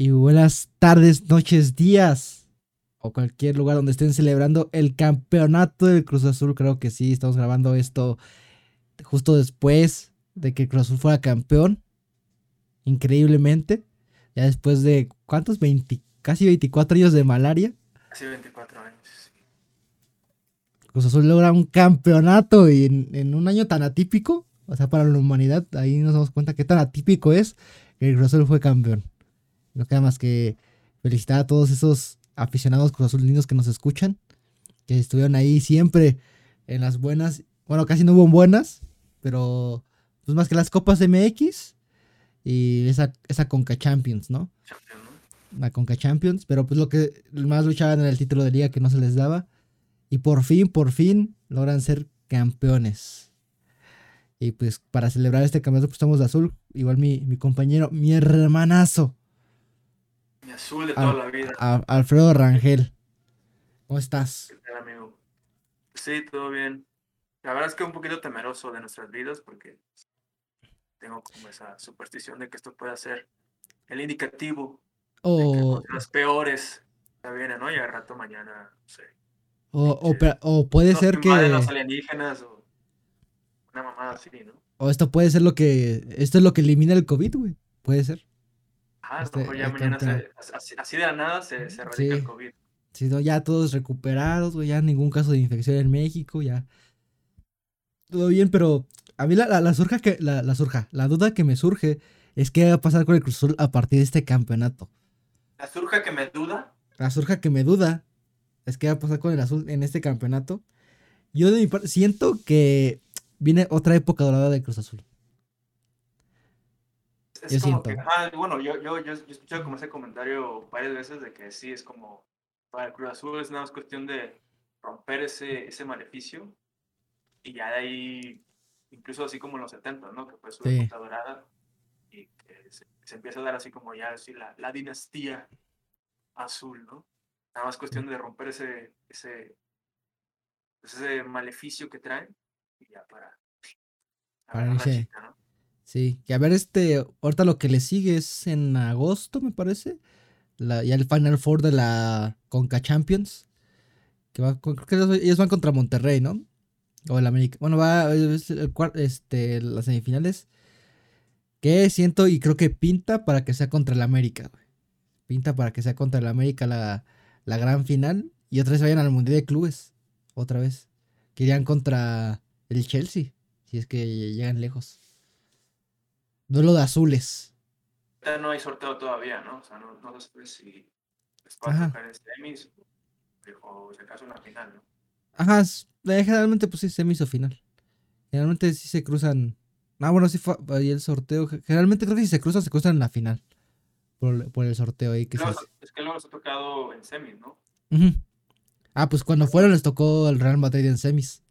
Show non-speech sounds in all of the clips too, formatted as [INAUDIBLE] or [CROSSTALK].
y buenas tardes, noches, días o cualquier lugar donde estén celebrando el campeonato del Cruz Azul. Creo que sí, estamos grabando esto justo después de que Cruz Azul fuera campeón. Increíblemente. Ya después de, ¿cuántos? 20, casi 24 años de malaria. Casi 24 años. Cruz Azul logra un campeonato y en, en, un año tan atípico, o sea, para la humanidad, ahí nos damos cuenta qué tan atípico es que el Cruz Azul fue campeón. No queda más que felicitar a todos esos aficionados Cruz Azulinos que nos escuchan, que estuvieron ahí siempre en las buenas, bueno, casi no hubo buenas, pero pues más que las Copas MX y esa, esa Conca Champions, ¿no? La Conca Champions, pero pues lo que más luchaban era el título de liga que no se les daba. Y por fin, por fin logran ser campeones. Y pues para celebrar este campeonato pues estamos de azul. Igual mi, mi compañero, mi hermanazo. Mi azul de toda la vida. A, Alfredo Rangel. ¿Cómo estás? ¿Qué tal, amigo? Sí, todo bien. La verdad es que un poquito temeroso de nuestras vidas porque tengo como esa superstición de que esto pueda ser el indicativo o de que las peores ya vienen, ¿no? Y al rato mañana, no sé. O, o, o puede ser que. invaden los alienígenas o una mamada así, ¿no? O esto puede ser lo que. Esto es lo que elimina el COVID, güey. Puede ser. Ah, Este, mejor ya mañana se, así, así de la nada se, se erradica Sí. el COVID. Si no, ya todos recuperados, güey. Ya ningún caso de infección en México, ya. Todo bien, pero a mí la, la, la surja que. La, la surja. La duda que me surge es qué va a pasar con el Cruz Azul a partir de este campeonato. La surja que me duda, La surja que me duda es qué va a pasar con el azul en este campeonato. Yo de mi parte siento que viene otra época dorada de Cruz Azul. Es Yo como siento. que, ah, bueno, yo, yo, yo, yo he escuchado como ese comentario varias veces de que sí, es como, para el Cruz Azul es nada más cuestión de romper ese, ese maleficio y ya de ahí, incluso así como en los 70, ¿no? Que fue su Sí. dorada y que se, se empieza a dar así como ya así la, la dinastía azul, ¿no? Nada más cuestión de romper ese, ese, pues ese maleficio que traen y ya para... La chica, ¿no? Sí, que a ver, este, ahorita lo que le sigue es en agosto, me parece. La, ya el Final Four de la Conca Champions. Que va, creo que ellos- van contra Monterrey, ¿no? O el América. Bueno, va el este, las semifinales. Que siento y creo que pinta para que sea contra el América. Pinta para que sea contra el América la, la gran final. Y otra vez vayan al Mundial de Clubes. Otra vez. Que irían contra el Chelsea. Si es que llegan lejos. Duelo de azules. No hay sorteo todavía, ¿no? O sea, no, no sabe si les va Ajá. a tocar en semis o, si acaso una final, ¿no? Ajá, eh, generalmente pues sí, semis o final. Generalmente sí se cruzan. Ah, bueno, sí fue ahí el sorteo. Ge- Generalmente creo que si se cruzan, se cruzan en la final. Por, el- por el sorteo ahí que se hace. es que luego les ha tocado en semis, ¿no? Ah, pues cuando fueron les tocó el Real Madrid en semis.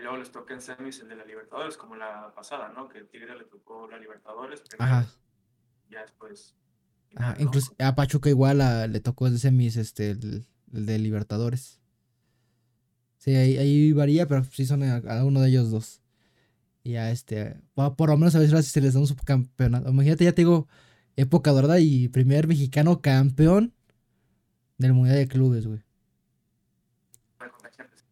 Luego les toca en semis el de la Libertadores, como la pasada, ¿no? Que el Tigre le tocó la Libertadores primero, Ajá. ya después. Ajá, incluso a Pachuca igual a- le tocó en semis este, el, el de Libertadores. Sí, ahí, ahí varía, pero sí son a, a uno de ellos dos. Y a este, por, por lo menos a si se les da un subcampeonato. Imagínate, ya te digo, época dorada y primer mexicano campeón del Mundial de Clubes, güey. Bueno, con la Champions.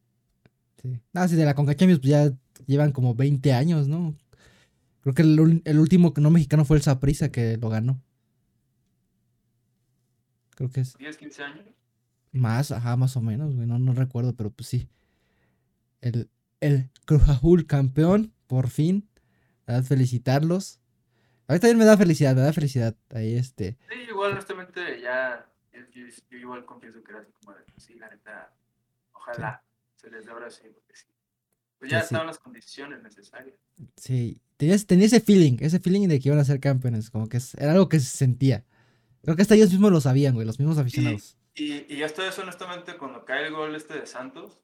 Sí. Ah, sí, de la Conca Champions, pues ya llevan como 20 años, ¿no? Creo que el, el último que no mexicano fue el Saprissa que lo ganó. Creo que es. 10, 15 años. Más, ajá, más o menos, güey. No, no recuerdo, pero pues sí. El, el Cruz Azul campeón, por fin. Verdad, felicitarlos. A mí también me da felicidad, me da felicidad. Ahí este. Sí, igual, honestamente, ya. Yo, igual confieso que era así como de. Sí, la neta. Ojalá se les dé ahora sí, porque sí. Pues ya Sí, sí. estaban las condiciones necesarias. Sí. Tenía, tenía ese feeling, ese feeling de que iban a ser campeones. Como que es- era algo que se sentía. Creo que hasta ellos mismos lo sabían, güey, los mismos aficionados. Y, y hasta eso, honestamente, cuando cae el gol este de Santos,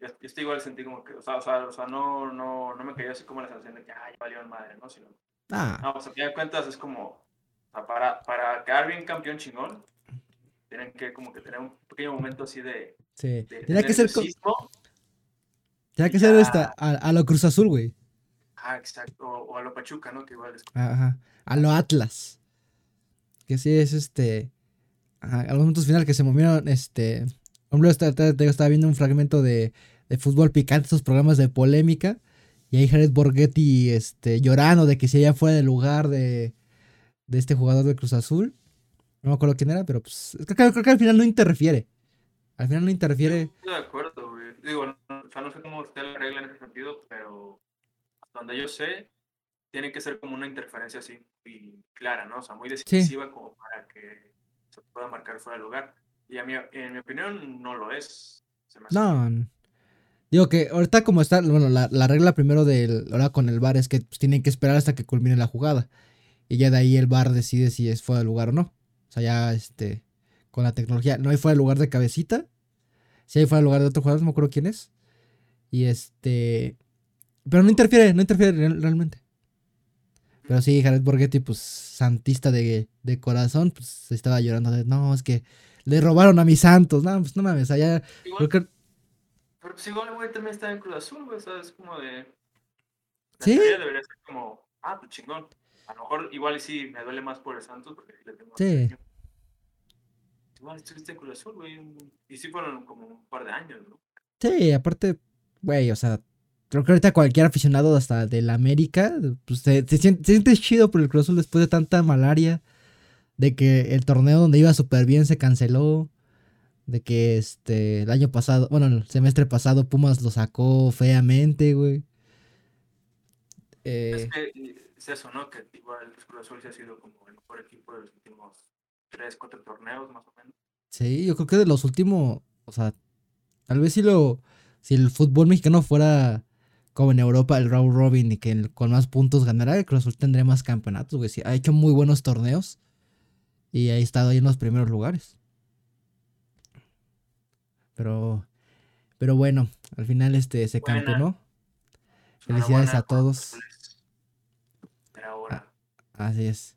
yo, yo estoy igual sentí como que, o sea, o sea, o sea, no, no, no me cayó así como la sensación de que, ay, valió en madre, ¿no? Sino, Ah, no, pues a fin de cuentas es como, o sea, para, para quedar bien campeón chingón, tienen que como que tener un pequeño momento así de, sí. de, Tenía de que ser, tenía que ser esta, a, a lo Cruz Azul, güey. Ah, exacto, o, o a lo Pachuca, ¿no? Que igual es, Ajá. A lo Atlas. que sí es este. A, a los momentos finales que se movieron, este. Hombre, estaba, estaba viendo un fragmento de, de fútbol picante, esos programas de polémica. Y ahí Jared Borghetti este, llorando de que si ella fuera del lugar de, de este jugador de Cruz Azul. No me acuerdo quién era, pero pues creo, creo que al final no interfiere. Al final no interfiere. Estoy de acuerdo, güey. Digo, no, o sea, no sé cómo esté la regla en ese sentido, pero donde yo sé, tiene que ser como una interferencia así y clara, ¿no? O sea, muy decisiva como para que se pueda marcar fuera de lugar. Y a mi, en mi opinión no lo es. Se me hace- No. Digo que ahorita como está, bueno, la, la regla primero del, ahora con el VAR es que pues, tienen que esperar hasta que culmine la jugada. Y ya de ahí el VAR decide si es fuera de lugar o no. Sea, ya este, con la tecnología, no hay fuera de lugar de cabecita. Si hay fuera de lugar de otro jugador, no me acuerdo quién es. Y este, pero no interfiere, no interfiere real- realmente. Pero sí, Jared Borghetti, pues santista de, de corazón, pues estaba llorando de, no, es que le robaron a mis santos. No, pues no mames, allá Igual, que pero pues igual, güey, también está en Cruz Azul, güey, ¿sabes? Como de... La Sí. debería ser como, ah, pues chingón. A lo mejor igual y sí me duele más por el Santos porque le tengo Sí. Igual estuviste en Cruz Azul, güey. Y sí fueron como un par de años, ¿no? Sí, aparte, güey, o sea, creo que ahorita cualquier aficionado hasta del América, pues se, se siente, se siente chido por el Cruz Azul después de tanta malaria, de que el torneo donde iba súper bien se canceló, de que este, el año pasado, bueno, el semestre pasado Pumas lo sacó feamente, güey. Eh, Es que es eso, ¿no? Que igual el Cruz Azul sí ha sido como el mejor equipo de los últimos tres, cuatro torneos, más o menos. Sí, yo creo que de los últimos, o sea, tal vez si lo, si el fútbol mexicano fuera como en Europa, el round robin y que el- con más puntos ganara, el Cruz Azul tendría más campeonatos, güey. Sí, ha hecho muy buenos torneos y ha estado ahí en los primeros lugares. Pero, pero bueno, al final este se Buena. campeonó. Felicidades a todos. Pero ahora, Así es.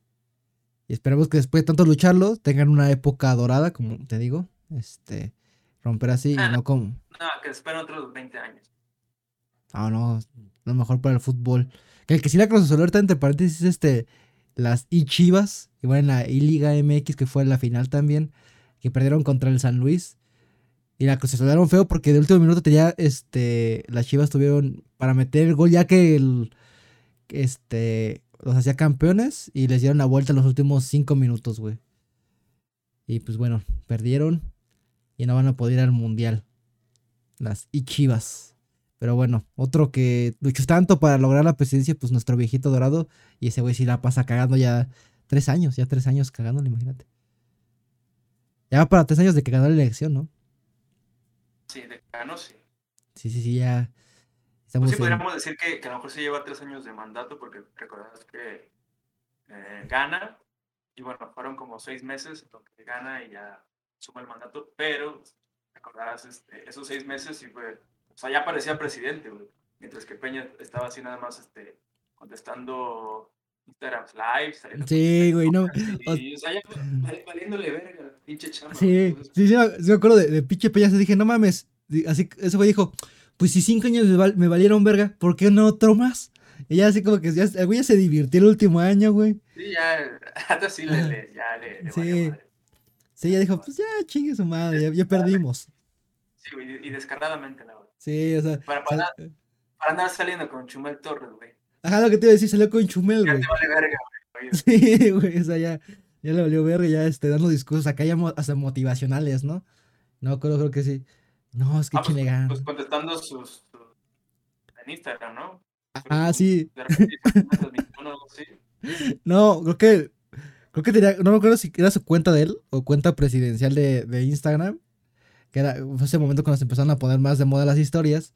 Y esperemos que después de tanto lucharlo tengan una época dorada, como te digo. Este, romper así y Ah. no como. nada, que esperen otros 20 años. Ah, no, lo mejor para el fútbol. Que el que sí la Azul ahorita entre paréntesis, este, las y Chivas, y bueno, en la I-Liga MX, que fue la final también, que perdieron contra el San Luis. Y la Azul feo porque de último minuto tenía, este, las Chivas tuvieron para meter el gol ya que el, este, los hacía campeones y les dieron la vuelta en los últimos cinco minutos, güey. Y pues bueno, perdieron y no van a poder ir al Mundial. Las y Chivas. Pero bueno, otro que luchó tanto para lograr la presidencia, pues nuestro viejito dorado. Y ese güey sí la pasa cagando ya tres años, ya tres años cagándole, imagínate. Ya va para tres años de que ganó la elección, ¿no? Sí, de ganó, sí. Sí, sí, sí, ya. Estamos Pues sí, en- podríamos decir que, que a lo mejor se lleva tres años de mandato, porque recordás que eh, gana, y bueno, fueron como seis meses que gana y ya suma el mandato, pero recordás este, esos seis meses y fue, o sea, ya parecía presidente, güey, mientras que Peña estaba así nada más este, contestando Instagram Live. Sí, güey, no. Y, o sea, ya vali- valiéndole verga, pinche chamba. Sí, sí, sí, me- acuerdo de, de pinche Peña. Dije, no mames. Así, ese güey dijo, pues si cinco años me, val- me valieron verga, ¿por qué no otro más? Y ya así como que ya, el güey ya se divirtió el último año, güey. Sí, ya, [LAUGHS] hasta sí le, le- ya le, le Sí. Sí, ya dijo, pues ya chingue su madre, ya, ya perdimos. Sí, güey, y descaradamente, la verdad. Sí, o sea. Para, sal- para, para andar saliendo con Chumel Torres, güey. Ajá, lo que te iba a decir, salió con Chumel, Ya güey. te vale verga, güey. Sí, [LAUGHS] güey, o sea, ya, ya le valió verga, ya este, dando discursos acá ya mo- hasta motivacionales, ¿no? No, creo, creo que sí. No, es que ah, pues, pues contestando sus, sus- en Instagram, ¿no? Ah, sí. De repente. No, creo que. Creo que tenía. No me acuerdo si era su cuenta de él o cuenta presidencial de, de Instagram. Que era fue ese momento cuando se empezaron a poner más de moda las historias.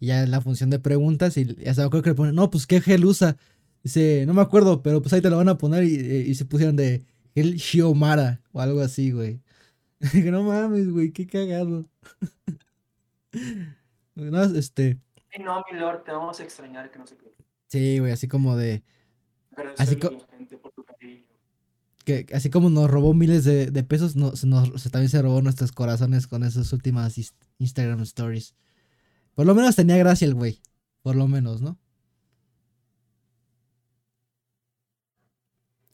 Y ya en la función de preguntas. Y ya se acuerdo que le ponen, no, pues qué gel usa. Dice, no me acuerdo, pero pues ahí te lo van a poner. Y, y se pusieron de gel Shiomara o algo así, güey. [LAUGHS] No mames, güey, qué cagado. [LAUGHS] No, este. No, mi lord, te vamos a extrañar, que no sé qué. Sí, güey, así como de. Agradecerle co- a la gente por tu cariño. que así como nos robó miles de, de pesos, nos, se- también se robó nuestros corazones con esas últimas Instagram stories. Por lo menos tenía gracia el güey. Por lo menos, ¿no?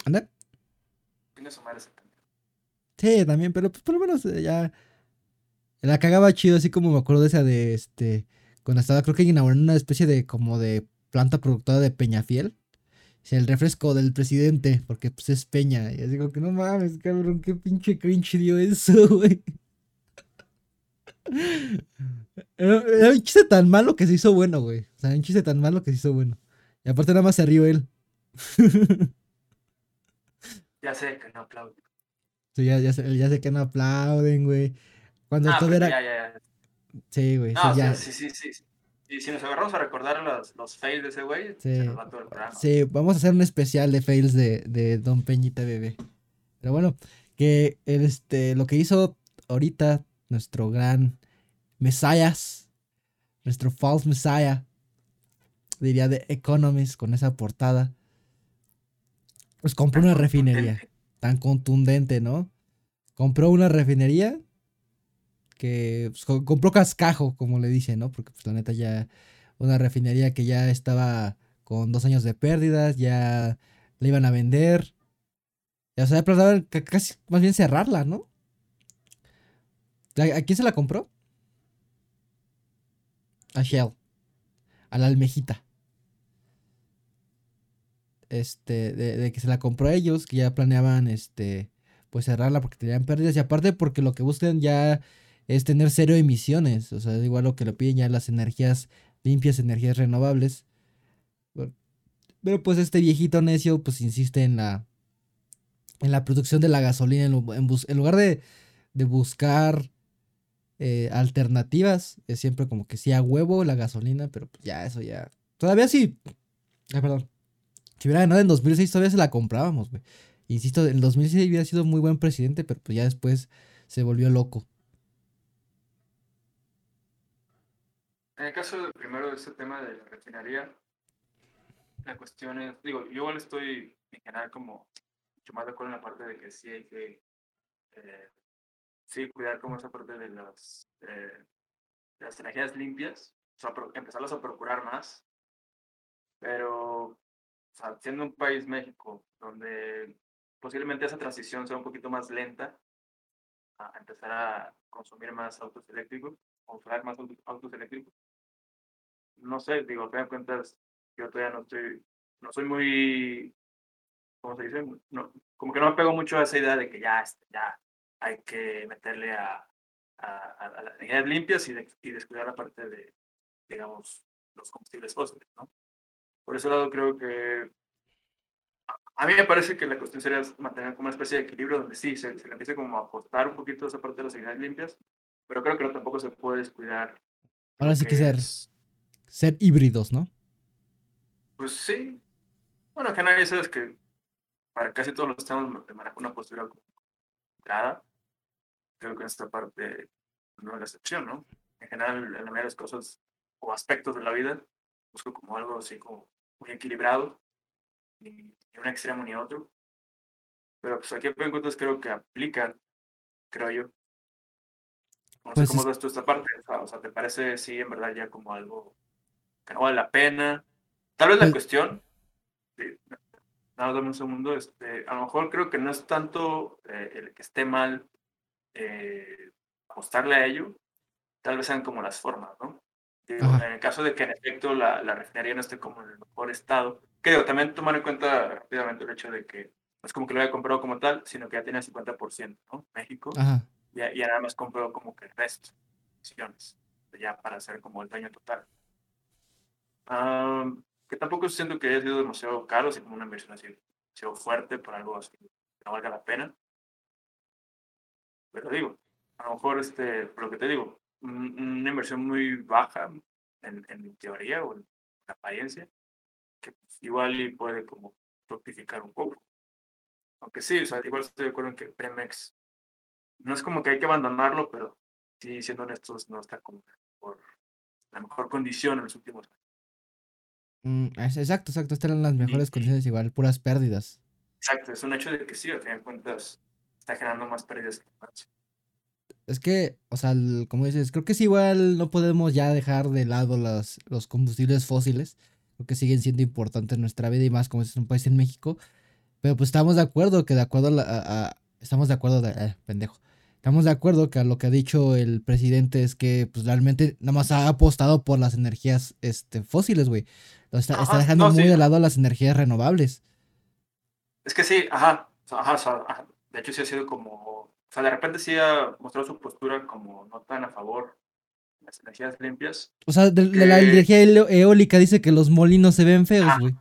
¿Anda? tiene su madre ese. Sí, también, pero pues por lo menos eh, ya. La cagaba chido, así como me acuerdo de esa de este. Cuando estaba, creo que inaugurando una especie de como de planta productora de Peñafiel. El refresco del presidente, porque pues es Peña. Y así como que no mames, cabrón, qué pinche cringe dio eso, [LAUGHS] güey. Era, era un chiste tan malo que se hizo bueno, güey. O sea, un chiste tan malo que se hizo bueno. Y aparte nada más se rió él. [LAUGHS] Ya sé que no aplaudo. Sí, ya, ya, sé, ya sé que no aplauden, güey. Cuando Ah, todo era. ya, ya, ya. Sí, güey. No, sí, ya. sí, sí, sí. sí. Y si nos agarramos a recordar los, los fails de ese güey, Sí. se nos va todo el programa. Sí, vamos a hacer un especial de fails de, de Don Peñita Bebé. Pero bueno, que este, lo que hizo ahorita nuestro gran Messias, nuestro false Messiah, diría de Economist con esa portada, pues compró una refinería tan contundente, ¿no? Compró una refinería que pues, co- compró cascajo, como le dicen, ¿no? Porque pues la neta ya una refinería que ya estaba con dos años de pérdidas, ya la iban a vender. Ya se había casi más bien cerrarla, ¿no? ¿A, a quién se la compró? A Shell. A la almejita. Este, de, de que se la compró a ellos, que ya planeaban, este, pues cerrarla porque tenían pérdidas. Y aparte porque lo que buscan ya es tener cero emisiones. O sea, es igual lo que le piden ya las energías limpias, energías renovables. Pero pues este viejito necio pues insiste en la en la producción de la gasolina en lugar de, de buscar eh, alternativas, es siempre como que sí a huevo la gasolina, pero pues ya eso ya. Todavía sí. Ah, perdón. Si hubiera ganado en 2006 todavía se la comprábamos, güey. Insisto, en 2006 hubiera sido muy buen presidente, pero pues ya después se volvió loco. En el caso del primero de este tema de la refinería, la cuestión es, digo, yo igual estoy en general como mucho más de acuerdo en la parte de que sí hay que eh, sí cuidar como esa parte de las, eh, energías limpias, o sea, empezarlas a procurar más, pero o sea, siendo un país México donde posiblemente esa transición sea un poquito más lenta a empezar a consumir más autos eléctricos, usar más autos- eléctricos, no sé, digo, a fin yo todavía no estoy, no soy muy, ¿cómo se dice? No, como que no me pego mucho a esa idea de que ya, este, ya hay que meterle a, a, las energías limpias y, y descuidar la parte de, digamos, los combustibles fósiles, ¿no? Por ese lado creo que a- mí me parece que la cuestión sería mantener como una especie de equilibrio donde sí, se, se le empiece como a apostar un poquito a esa parte de las energías limpias, pero creo que no, tampoco se puede descuidar. Ahora sí que ser, ser híbridos, ¿no? Pues sí. Bueno, que nadie sabes que para casi todos los temas te manejo una postura como centrada. Creo que en esta parte no es la excepción, ¿no? En general, en la mayoría de las cosas o aspectos de la vida, busco como algo así como muy equilibrado, ni, un extremo ni otro. Pero pues aquí en cuentas creo que aplican, creo yo. No Pues sé cómo es- ves tú esta parte, o sea, ¿te parece sí en verdad ya como algo que no vale la pena? Tal vez la Pues- cuestión, sí, nada dame un segundo, este, a lo mejor creo que no es tanto eh, el que esté mal eh, apostarle a ello, tal vez sean como las formas, ¿no? Digo, en el caso de que en efecto la, la refinería no esté como en el mejor estado, digo, también tomar en cuenta rápidamente el hecho de que no es como que lo haya comprado como tal, sino que ya tiene 50%, ¿no? México, Ajá. ya, ya nada más compró como que el resto, acciones, ya para hacer como el daño total. Ah, que tampoco siento que haya sido demasiado caro, así como una inversión así, demasiado fuerte por algo así que no valga la pena. Pero digo, a lo mejor, este, por lo que te digo, una inversión muy baja en, en teoría o en apariencia, que pues, igual puede como fructificar un poco. Aunque sí, o sea, igual estoy de acuerdo en que Premex no es como que hay que abandonarlo, pero sí, siendo honestos, no está como por la mejor condición en los últimos años. Mm, exacto, exacto. Estas eran las mejores condiciones, igual, puras pérdidas. Exacto, es un hecho de que sí, al final de cuentas, está generando más pérdidas que ganancias. Es que, o sea, el- como dices, creo que es igual, no podemos ya dejar de lado las, los combustibles fósiles. Creo que siguen siendo importantes en nuestra vida y más como es un país en México. Pero pues estamos de acuerdo que de acuerdo a, la- a- a- estamos de acuerdo de, eh, pendejo. Estamos de acuerdo que a lo que ha dicho el presidente es que pues realmente nada más ha apostado por las energías este fósiles, güey. Está, está dejando no, muy sí. de lado las energías renovables. Es que sí, ajá, ajá. De hecho, sí ha sido como, o sea, de repente sí ha mostrado su postura como no tan a favor de las energías limpias. O sea, de, de la energía eólica dice que los molinos se ven feos, güey.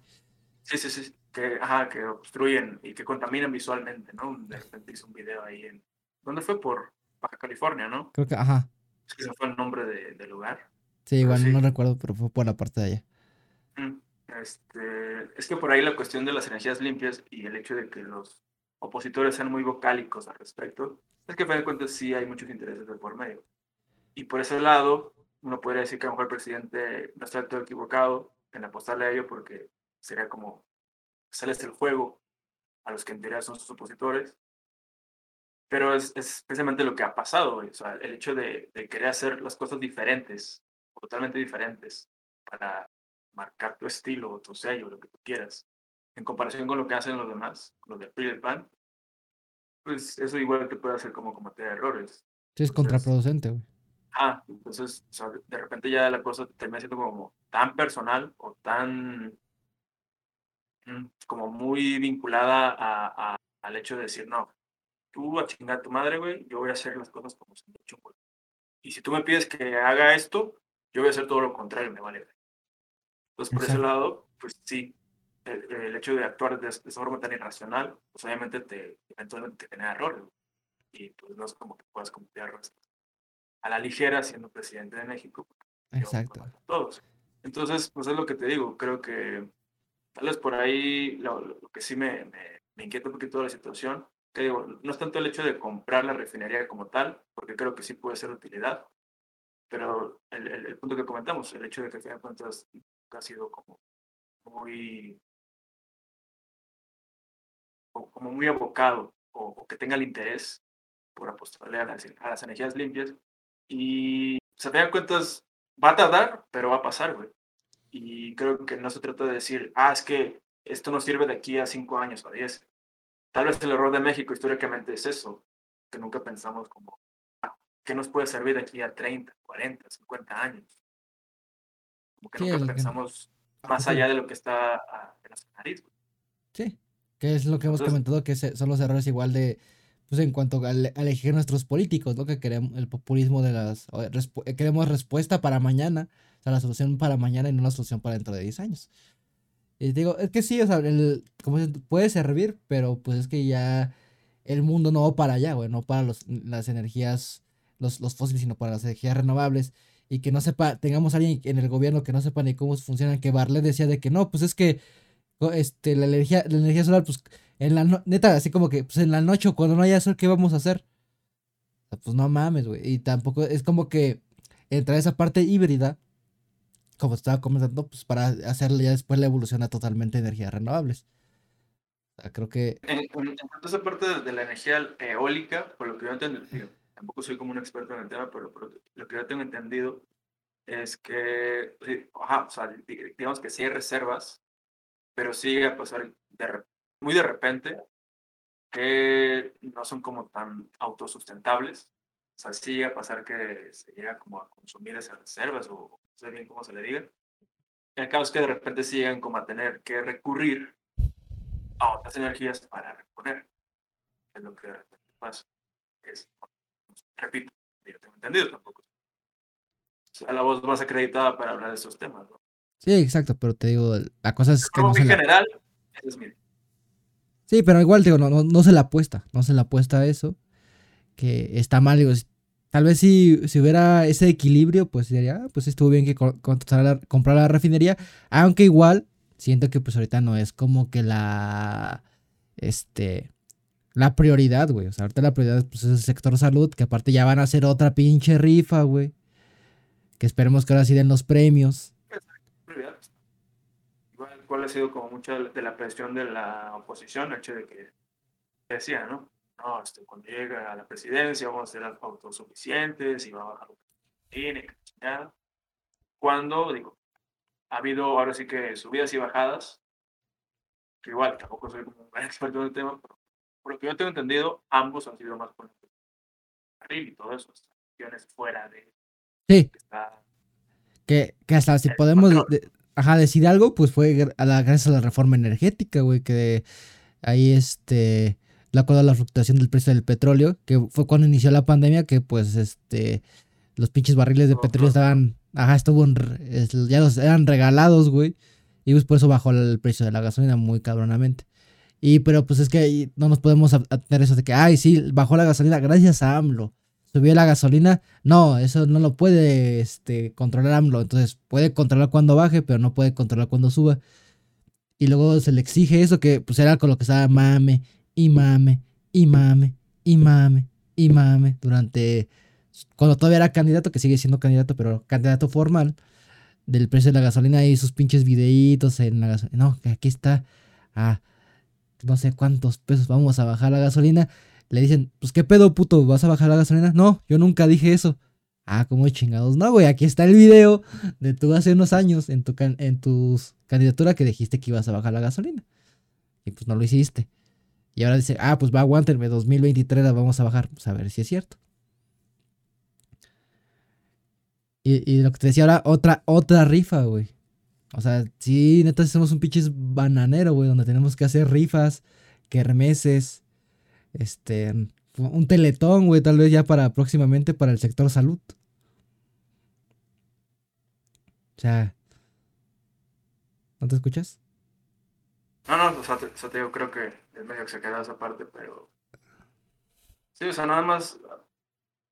Sí, sí, sí, que, ajá, que obstruyen y que contaminan visualmente, ¿no? De repente hizo un video ahí en, ¿dónde fue? Por Baja California, ¿no? Creo que, ajá. Es que ese fue el nombre de- del lugar. Sí, igual sí. no recuerdo, pero fue por la parte de allá. Mm, Este, es que por ahí la cuestión de las energías limpias y el hecho de que los opositores sean muy vocálicos al respecto, es que a fin de cuentas sí hay muchos intereses de por medio. Y por ese lado, uno podría decir que a lo mejor el presidente no está todo equivocado en apostarle a ello porque sería como hacerles el juego a los que en teoría son sus opositores. Pero es, es precisamente lo que ha pasado, o sea, el hecho de, de querer hacer las cosas diferentes, totalmente diferentes, para marcar tu estilo, tu sello, lo que tú quieras, en comparación con lo que hacen los demás, los y del PAN, pues eso igual te puede hacer como cometer errores. Sí, es Entonces- contraproducente, güey. Ah, entonces, o sea, de repente ya la cosa termina siendo como tan personal o tan mm, como muy vinculada a, a- al hecho de decir, no, tú a chingar a tu madre, güey, yo voy a hacer las cosas como se me hecho, güey. Y si tú me pides que haga esto, yo voy a hacer todo lo contrario, me vale. Entonces, por ese lado, pues sí, el, el hecho de actuar de, de esa forma tan irracional, pues obviamente te, eventualmente te genera errores. Y pues no es como que puedas cometer errores a la ligera siendo presidente de México. Exacto. Todos. Entonces, pues es lo que te digo, creo que tal vez por ahí lo, lo que sí me, me, me inquieta un poquito la situación, que digo, no es tanto el hecho de comprar la refinería como tal, porque creo que sí puede ser de utilidad, pero el, el, el punto que comentamos, el hecho de que al final de cuentas ha sido como muy o- como muy abocado o, o que tenga el interés por apostarle a las, a las energías limpias y se me dan cuentas va a tardar pero va a pasar güey y creo que no se trata de decir ah es que esto no sirve de aquí a cinco años o a diez tal vez el error de México históricamente es eso que nunca pensamos como ah, ¿qué nos puede servir de aquí a 30, 40, 50 años? Como que Sí, nunca el que- pensamos más allá de lo que está ah, en nuestra nariz. güey. Sí, que es lo que hemos comentado, que son los errores igual de, pues en cuanto al elegir nuestros políticos, ¿no? Que queremos el populismo de las, respu- eh, queremos respuesta para mañana, o sea, la solución para mañana y no la solución para dentro de 10 años. Y digo, es que sí, o sea, el, como puede servir, pero pues es que ya el mundo no va para allá, güey, no para los, las energías, los, los fósiles, sino para las energías renovables. Y que no sepa, tengamos a alguien en el gobierno que no sepa ni cómo funcionan, que Barlet decía de que no, pues es que este, la energía, la energía solar, pues, en la no- neta, así como que, pues en la noche o cuando no haya sol, ¿qué vamos a hacer? Pues no mames, güey. Y tampoco, es como que entra esa parte híbrida, como estaba comentando, pues para hacerle ya después la evolución a totalmente energías renovables. O sea, creo que, En, cuanto esa parte de, la energía eólica, por lo que yo entiendo, tampoco soy como un experto en el tema, pero, pero lo que yo tengo entendido es que, o sea, di- digamos que sí hay reservas, pero sigue a pasar de muy de repente que no son como tan autosustentables. O sea, sí llega a pasar que se llega como a consumir esas reservas o no sé bien cómo se le diga. El caso es que de repente sí llegan como a tener que recurrir a otras energías para reponer. Es lo que de repente pasa. Es, repito, yo tengo entendido tampoco. O sea, la voz más acreditada para hablar de esos temas. ¿no? Sí, exacto, pero te digo, la cosa es que Como no muy se general, ese es mi. Sí, pero igual, digo, no, no, no se la apuesta, no se la apuesta a eso, que está mal, digo, tal vez si, si hubiera ese equilibrio, pues diría, ah, pues estuvo bien que la- comprar la refinería, aunque igual siento que pues ahorita no es como que la, este, la prioridad, güey, o sea, ahorita la prioridad pues, es el sector salud, que aparte ya van a hacer otra pinche rifa, güey, que esperemos que ahora sí den los premios. Cuál ha sido como mucha de la presión de la oposición, el hecho de que decía, ¿no? No, este, cuando llegue a la presidencia vamos a ser autosuficientes y va a bajar lo que tiene. Cuando, digo, ha habido ahora sí que subidas y bajadas, que igual tampoco soy como un [LAUGHS] experto en el tema, pero por lo que yo tengo entendido, ambos han sido más por el carril y todo eso, acciones fuera de... Sí, que está- que, que hasta si podemos de- ajá, decir algo, pues fue a la, gracias a la reforma energética, güey, que ahí este, de acuerdo a la fluctuación del precio del petróleo, que fue cuando inició la pandemia, que pues este, los pinches barriles de petróleo estaban, ajá, estuvo en ya los eran regalados, güey, y pues por eso bajó el precio de la gasolina muy cabronamente. Y pero pues es que no nos podemos atener eso de que, ay, sí, bajó la gasolina gracias a AMLO. Subió la gasolina, no, eso no lo puede este, controlar AMLO. Entonces puede controlar cuando baje, pero no puede controlar cuando suba. Y luego se le exige eso que pues era con lo que estaba mame y mame y mame y mame y mame durante cuando todavía era candidato, que sigue siendo candidato, pero candidato formal del precio de la gasolina y sus pinches videitos en la gasolina. No, que aquí está a no sé cuántos pesos vamos a bajar la gasolina. Le dicen, pues qué pedo, puto, ¿vas a bajar la gasolina? No, yo nunca dije eso. Ah, como chingados. No, güey, aquí está el video de tú hace unos años en tu, can- en tu candidatura que dijiste que ibas a bajar la gasolina. Y pues no lo hiciste. Y ahora dice, ah, pues va, aguántenme, 2023 la vamos a bajar. Pues a ver si es cierto. Y, y lo que te decía ahora, otra, otra rifa, güey. O sea, sí, neta, somos un pinches bananero, güey, donde tenemos que hacer rifas, kermeses, este, un teletón, güey, tal vez ya para próximamente para el sector salud. O sea, ¿no te escuchas? No, no, o sea, te, o sea, te digo, creo que es medio que se queda esa parte, pero... Sí, o sea, nada más,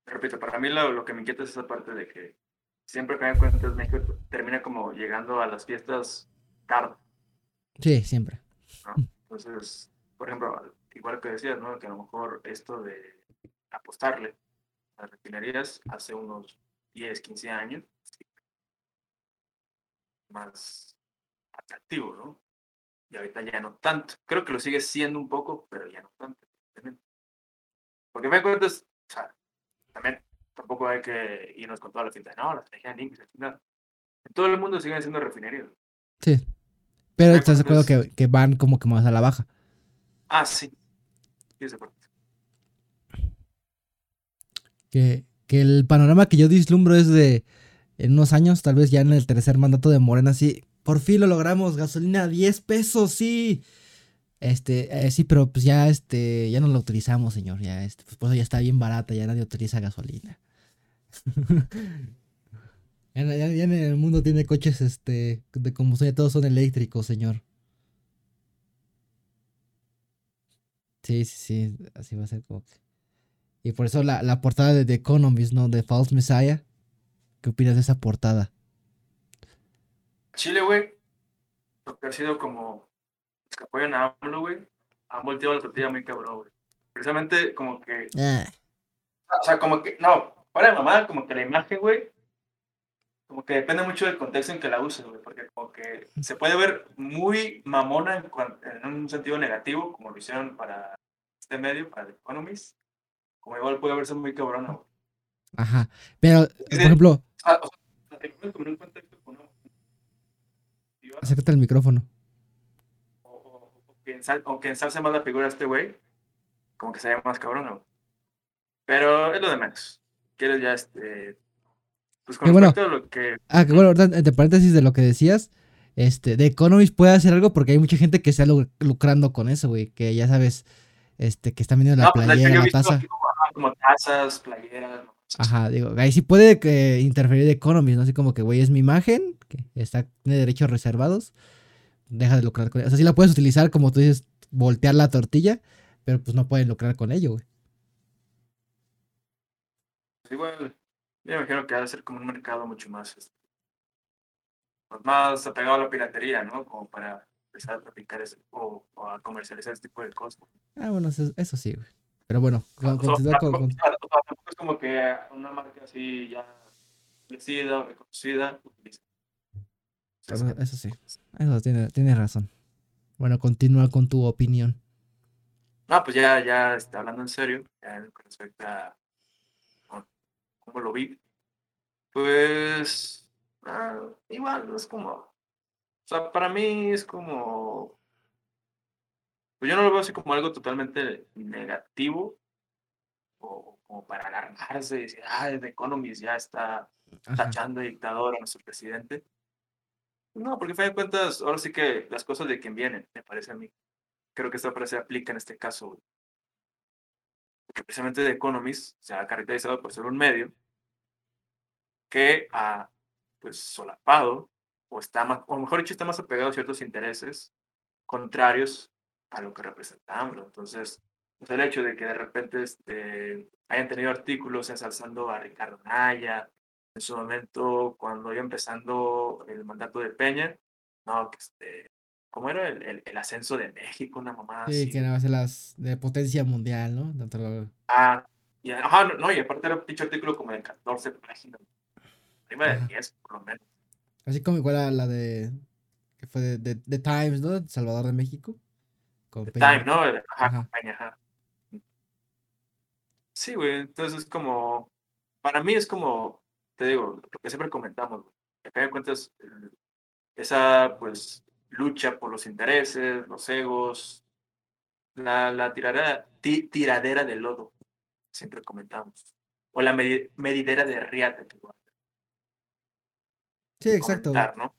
repito, para mí lo, lo que me inquieta es esa parte de que siempre que me cuentas México termina como llegando a las fiestas tarde, Sí, siempre. ¿no? Entonces, por ejemplo, igual que decías, ¿no? Que a lo mejor esto de apostarle a las refinerías hace unos 10, 15 años, más atractivo, ¿no? Y ahorita ya no tanto. Creo que lo sigue siendo un poco, pero ya no tanto. Porque me cuentas, o sea, también tampoco hay que irnos con toda la finta. No, las energías limpias, no. En todo el mundo siguen siendo refinerías. Sí. Pero estás de acuerdo que, que van como que más a la baja. Ah, sí. Que, que el panorama que yo vislumbro es de en unos años, tal vez ya en el tercer mandato de Morena, sí, por fin lo logramos, gasolina a 10 pesos, sí. Este, eh, sí, pero pues ya este, ya no lo utilizamos, señor, ya este, pues por eso ya está bien barata, ya nadie utiliza gasolina. [LAUGHS] ya, ya- en el mundo tiene coches este de combustión, ya todos son eléctricos, señor. Sí, sí, sí, así va a ser como que. Y por eso la, la portada de The Economist, ¿no? De False Messiah. ¿Qué opinas de esa portada? Chile, güey, lo que ha sido como los que apoyan a AMLO, güey, han volteado la tortilla muy cabrón, güey. Precisamente como que, Ah, o sea, como que, no, para mamá, como que la imagen, güey, como que depende mucho del contexto en que la uses, güey, porque como que se puede ver muy mamona en un sentido negativo, como lo hicieron para este medio, para The Economist, como igual puede verse muy cabrona, güey. ajá. Pero, por ejemplo, o sea, como un con una- acércate al micrófono. o, o- o que ensal- o que ensalce más la figura de este güey, como que se ve más cabrón, ¿no? Pero es lo de menos. Quieres ya este. Pues con Que bueno. respecto a lo que. Ah, que bueno, ahorita, entre paréntesis de lo que decías, este, The Economist puede hacer algo porque hay mucha gente que está lu- lucrando con eso, güey. Que ya sabes, este, que están vendiendo la No, pues, de playera, la visto taza. como, ajá, como tazas, playeras. Ajá, digo, ahí sí puede que interferir The Economist, ¿no? Así como que, güey, es mi imagen, que está, tiene derechos reservados, deja de lucrar con ella. O sea, sí la puedes utilizar, como tú dices, voltear la tortilla, pero pues no pueden lucrar con ello, güey. Pues igual, yo me imagino que ha de ser como un mercado mucho más. pues, más apegado a la piratería, ¿no? Como para empezar a ese, o, o a comercializar ese tipo de cosas. Ah, bueno, eso, eso sí, güey. Pero bueno, con- O sea, continúa con- tampoco, con- o sea, tampoco es como que una marca así ya o reconocida utiliza. Eso, eso sí, eso tiene, tiene razón. Bueno, continúa con tu opinión. No, pues ya, ya está hablando en serio, ya que respecta a cómo lo vi. Pues, ah, igual, es como, sea, para mí es como, pues yo no lo veo así como algo totalmente negativo o como para alarmarse y decir, ah, The Economist ya está tachando de dictador a nuestro presidente. No, porque a fin de cuentas, ahora sí que las cosas de quien vienen, me parece a mí. Creo que esta frase aplica en este caso. Porque precisamente The Economist se ha caracterizado por ser un medio que ha, pues, solapado, o está más, o mejor dicho, está más apegado a ciertos intereses contrarios a lo que representamos. Entonces, pues, el hecho de que de repente este, hayan tenido artículos ensalzando a Ricardo Naya, en su momento, cuando iba empezando el mandato de Peña, no, que este, ¿cómo era el, el, ascenso de México? Una mamá Sí, que era las de potencia mundial, ¿no? Ah, y, ajá, no, y aparte era un dicho artículo como de 14 páginas, arriba de 10 por lo menos. Así como igual a la de, que fue de, de, Times, ¿no? Salvador de México. Con The Times, ¿no? Ajá, ajá. Peña, ajá. Sí, güey, entonces es como, para mí es como, te digo, lo que siempre comentamos, que a cuentas, esa pues lucha por los intereses, los egos, la, la tiradera, tiradera de lodo, siempre comentamos, o la medidera de riata. Sí, exacto. ¿no?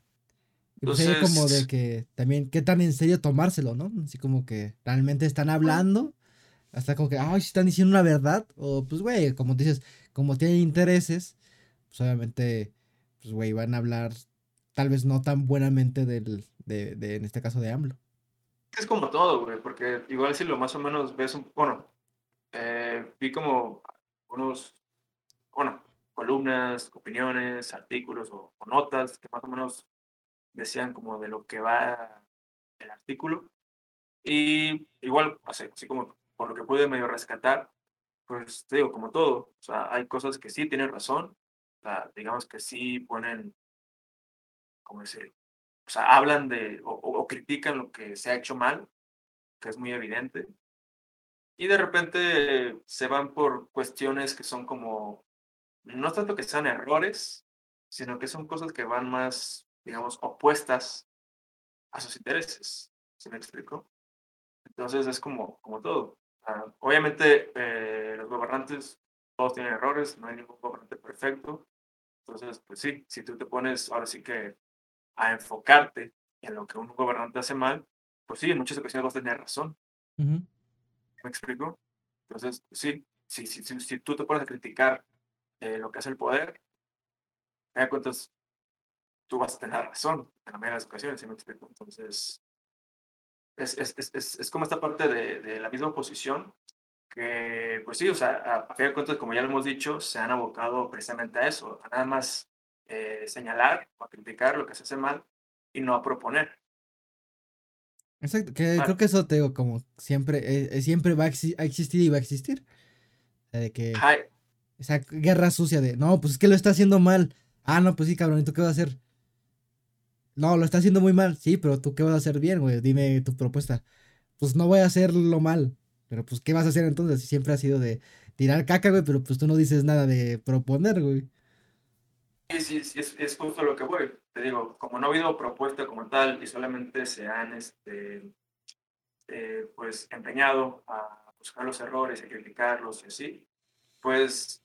Entonces, como de que también, qué tan en serio tomárselo, ¿no? Así como que realmente están hablando hasta como que, ay, si están diciendo una verdad. O pues, güey, como dices, como tienen intereses, pues obviamente, pues, güey, van a hablar tal vez no tan buenamente del, de, de, en este caso, de AMLO. Es como todo, güey, porque igual si lo más o menos ves un, bueno, eh, vi como unos, columnas, opiniones, artículos o, notas que más o menos decían como de lo que va el artículo. Y igual, así, como por lo que pude medio rescatar, pues te digo, como todo, o sea, hay cosas que sí tienen razón, digamos que sí ponen, ¿cómo decir? O sea, hablan de o, critican lo que se ha hecho mal, que es muy evidente, y de repente se van por cuestiones que son como, no tanto que sean errores, sino que son cosas que van más, digamos, opuestas a sus intereses. ¿Se me explicó? Entonces es como, como todo. Ah, obviamente, eh, los gobernantes todos tienen errores, no hay ningún gobernante perfecto. Entonces, pues sí, si tú te pones ahora sí que a enfocarte en lo que un gobernante hace mal, pues sí, en muchas ocasiones vas a tener razón. ¿Me explico? Entonces, sí, si, si, si, tú te pones a criticar lo que hace el poder, me cuentas, tú vas a tener razón en la mayoría de las ocasiones, me explico? Entonces, es, es, es, es como esta parte de, de, la misma oposición que, pues sí, o sea, a, a fin de cuentas, como ya lo hemos dicho, se han abocado precisamente a eso, a nada más eh, señalar o a criticar lo que se hace mal y no a proponer. Exacto, que creo que eso te digo, como siempre, eh, eh, siempre va a, existir y va a existir. de que esa guerra sucia de, no, pues es que lo está haciendo mal. Ah, no, pues sí, cabrón, ¿y tú qué vas a hacer? No, lo está haciendo muy mal. Sí, pero tú qué vas a hacer bien, güey. Dime tu propuesta. Pues no voy a hacerlo mal. Pero pues, ¿qué vas a hacer entonces? Siempre ha sido de tirar caca, güey, pero pues tú no dices nada de proponer, güey. Sí, sí, es, es justo lo que voy. Te digo, como no ha habido propuesta como tal y solamente se han, este, eh, pues, empeñado a buscar los errores, a criticarlos y así, pues,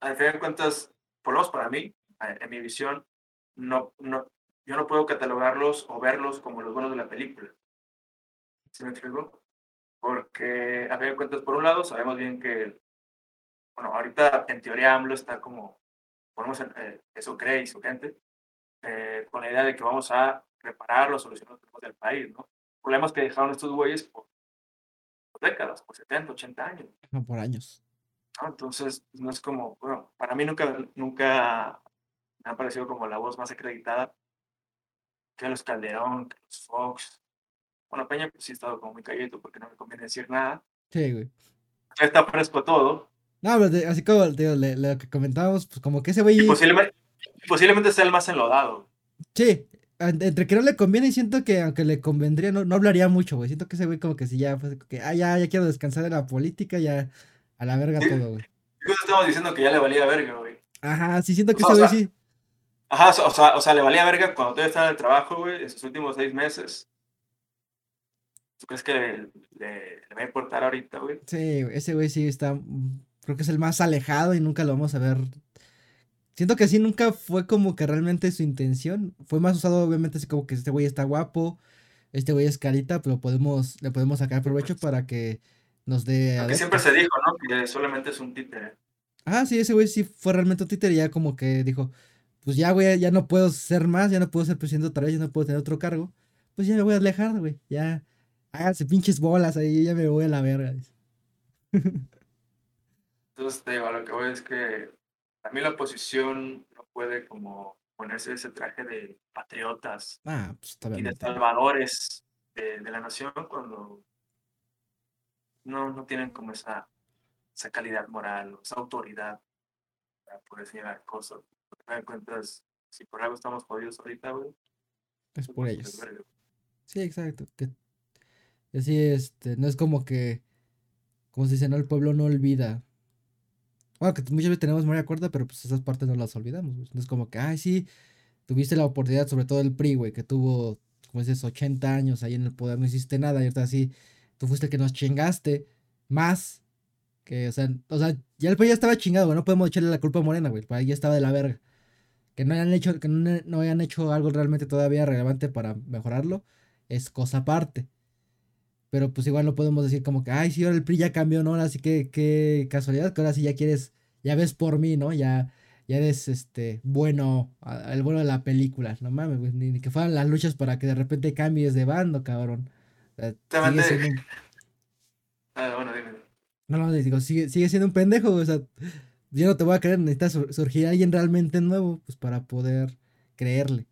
al fin de cuentas, por lo menos para mí, en mi visión, no, no, yo no puedo catalogarlos o verlos como los buenos de la película. ¿Sí me explico? Porque, a fin de cuentas, por un lado, sabemos bien que, bueno, ahorita en teoría AMLO está como, ponemos eh, eso cree y su gente, eh, con la idea de que vamos a reparar solucionar los problemas del país, ¿no? Problemas que dejaron estos güeyes por, décadas, por 70, 80 años. No, por años. Entonces, no es como, bueno, para mí nunca, nunca me ha parecido como la voz más acreditada que los Calderón, que los Fox. Bueno, Peña pues sí he estado como muy callado porque no me conviene decir nada. Sí, güey. está fresco todo. No, pero así como lo que comentábamos, pues como que ese güey... posiblemente, posiblemente sea el más enlodado. Sí, entre que no le conviene y siento que aunque le convendría, no, no hablaría mucho, güey. Siento que ese güey como que si ya, pues, que, ah, ya, ya quiero descansar de la política, ya a la verga todo, güey. Incluso estamos diciendo que ya le valía verga, güey. Ajá, sí, siento que ese güey sí. Ajá, o sea, o sea, le valía verga cuando todavía estaba en el trabajo, güey, en sus últimos seis meses. ¿Tú crees que le, le- le va a importar ahorita, güey? Sí, ese güey sí está. Creo que es el más alejado y nunca lo vamos a ver. Siento que sí, nunca fue como que realmente su intención. Fue más usado, obviamente, así como que este güey está guapo, este güey es carita, pero podemos, le podemos sacar provecho para que nos dé. Aunque siempre se dijo, ¿no? Que solamente es un títere. Ah, sí, ese güey sí fue realmente un títere y ya como que dijo, pues ya, güey, ya no puedo ser más, ya no puedo ser presidente otra vez, ya no puedo tener otro cargo. Pues ya me voy a alejar, güey. Ya, háganse pinches bolas ahí, ya me voy a la verga. [LAUGHS] Entonces, te digo, a lo que voy es que a mí la oposición no puede como ponerse ese traje de patriotas Ah, pues y de salvadores de, de la nación cuando no, no tienen como esa, esa calidad moral, o esa autoridad para poder señalar cosas. Al final cuentas, si por algo estamos jodidos ahorita, güey, Es pues por ellos. Sí, exacto. Que así, este, no es como que, como se dice, no, el pueblo no olvida. Bueno, que muchas veces tenemos memoria corta, pero pues esas partes no las olvidamos, güey. No es como que, ay, sí, tuviste la oportunidad, sobre todo el PRI, güey, que tuvo, como dices, 80 años ahí en el poder, no hiciste nada, y ahorita así, tú fuiste el que nos chingaste más, que, o sea, o sea, ya el PRI ya estaba chingado, güey, no podemos echarle la culpa a Morena, güey, el país ya estaba de la verga. Que no hayan hecho, que no, no hayan hecho algo realmente todavía relevante para mejorarlo, es cosa aparte. Pero pues igual no podemos decir como que, ay, sí, ahora el PRI ya cambió, ¿no? Ahora sí que, qué casualidad, que ahora sí ya quieres, ya ves por mí, ¿no? Ya, ya eres, este, bueno, el bueno de la película, no mames, ni, ni que fueran las luchas para que de repente cambies de bando, cabrón. Sea, siendo un, Ah, bueno, dime. no, no, digo, sigue, sigue siendo un pendejo, o sea, yo no te voy a creer, necesitas sur- surgir alguien realmente nuevo, pues para poder creerle.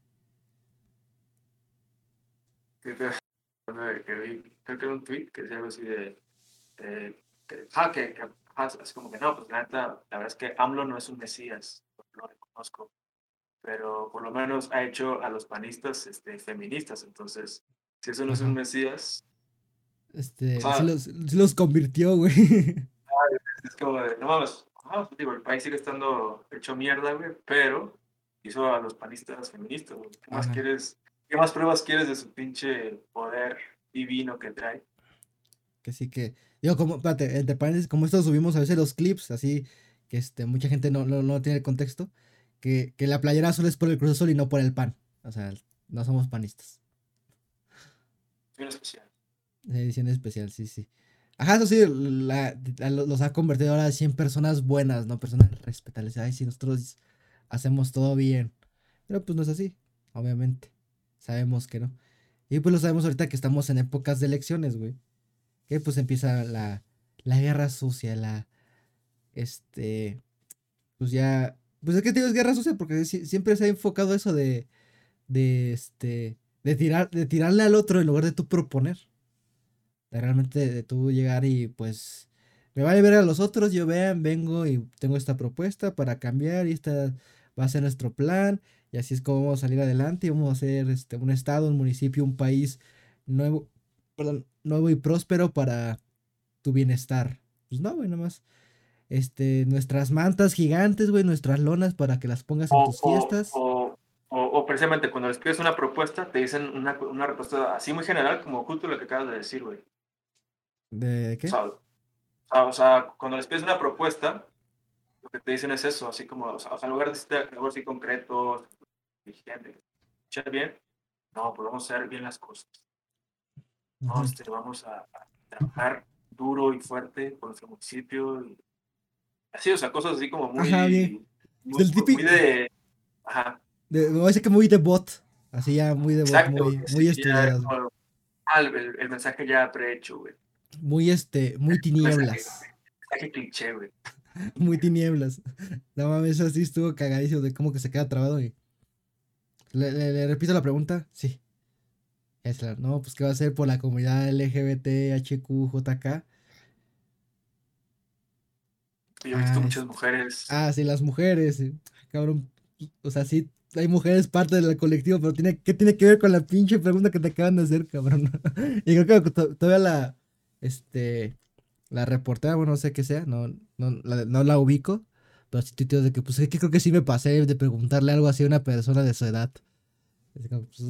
creo que era un tweet que decía algo así de, ah, que, que, ah, así como que no, pues la neta, la verdad es que AMLO no es un mesías, lo reconozco, pero por lo menos ha hecho a los panistas este, feministas, entonces, si eso no es un mesías, Este, Ah. sí los, los convirtió, güey. [LAUGHS] es como de, no mames, ah, digo, el país sigue estando hecho mierda, güey, pero hizo a los panistas feministas, güey. ¿Qué más quieres? ¿Qué más pruebas quieres de su pinche poder divino que trae? Que sí que. Digo, como, espérate, entre paréntesis, como esto subimos a veces los clips, así que este, mucha gente no, no, no tiene el contexto. Que, que la playera azul es por el Cruz Azul y no por el pan. O sea, no somos panistas. Bien especial. Edición especial, sí, sí. Ajá, eso sí, la- la- los ha convertido ahora así en personas buenas, ¿no? Personas respetables. Ay, sí, nosotros hacemos todo bien. Pero pues no es así, obviamente. Sabemos que no. Y pues lo sabemos ahorita que estamos en épocas de elecciones, güey. Que pues empieza la, la guerra sucia, la. Este. Pues ya. Pues es que digo es guerra sucia porque si- siempre se ha enfocado eso de. De este. De, tirar, de tirarle al otro en lugar de tú proponer. De realmente de tú llegar y pues. Me vale ver a los otros, yo vean, vengo y tengo esta propuesta para cambiar y esta va a ser nuestro plan y así es como vamos a salir adelante y vamos a hacer este, un estado, un municipio, un país nuevo, perdón, nuevo y próspero para tu bienestar. Pues no, güey, nomás. Este, nuestras mantas gigantes, güey, nuestras lonas para que las pongas en tus fiestas. O- precisamente cuando les pides una propuesta, te dicen una, una respuesta así muy general, como justo lo que acabas de decir, güey. ¿De qué? O sea, o sea, cuando les pides una propuesta, lo que te dicen es eso, así como, o sea, en lugar de decirte algo así concreto, vigente, bien, no, pues vamos a hacer bien las cosas. No, este, vamos a, a trabajar duro y fuerte por nuestro municipio. Y así, o sea, cosas así como muy. Ajá, bien. Muy, muy típico- de. Ajá, De, me parece que muy de bot. Así ya, muy de bot, exacto. muy, sí, muy estudiadas, güey. como- el, mensaje ya prehecho, güey. Muy este, muy tinieblas. Mensaje cliché, güey. [LAUGHS] Muy tinieblas. No mames, eso sí estuvo cagadísimo de cómo que se queda trabado y. ¿Le, le- le repito la pregunta? Sí. Es la, no, pues ¿qué va a hacer por la comunidad LGBT, HQ, JK? Yo he visto Ah, muchas mujeres. Ah, sí, las mujeres. Cabrón. O sea, sí, hay mujeres parte del colectivo, pero tiene, ¿qué tiene que ver con la pinche pregunta que te acaban de hacer, cabrón? [LAUGHS] y creo que to- todavía la, este, la reportera, bueno, no sé qué sea, no, no, la, no la ubico, pero sí tuiteó de que, pues, es que creo que sí me pasé de preguntarle algo así a una persona de su edad. Es pues,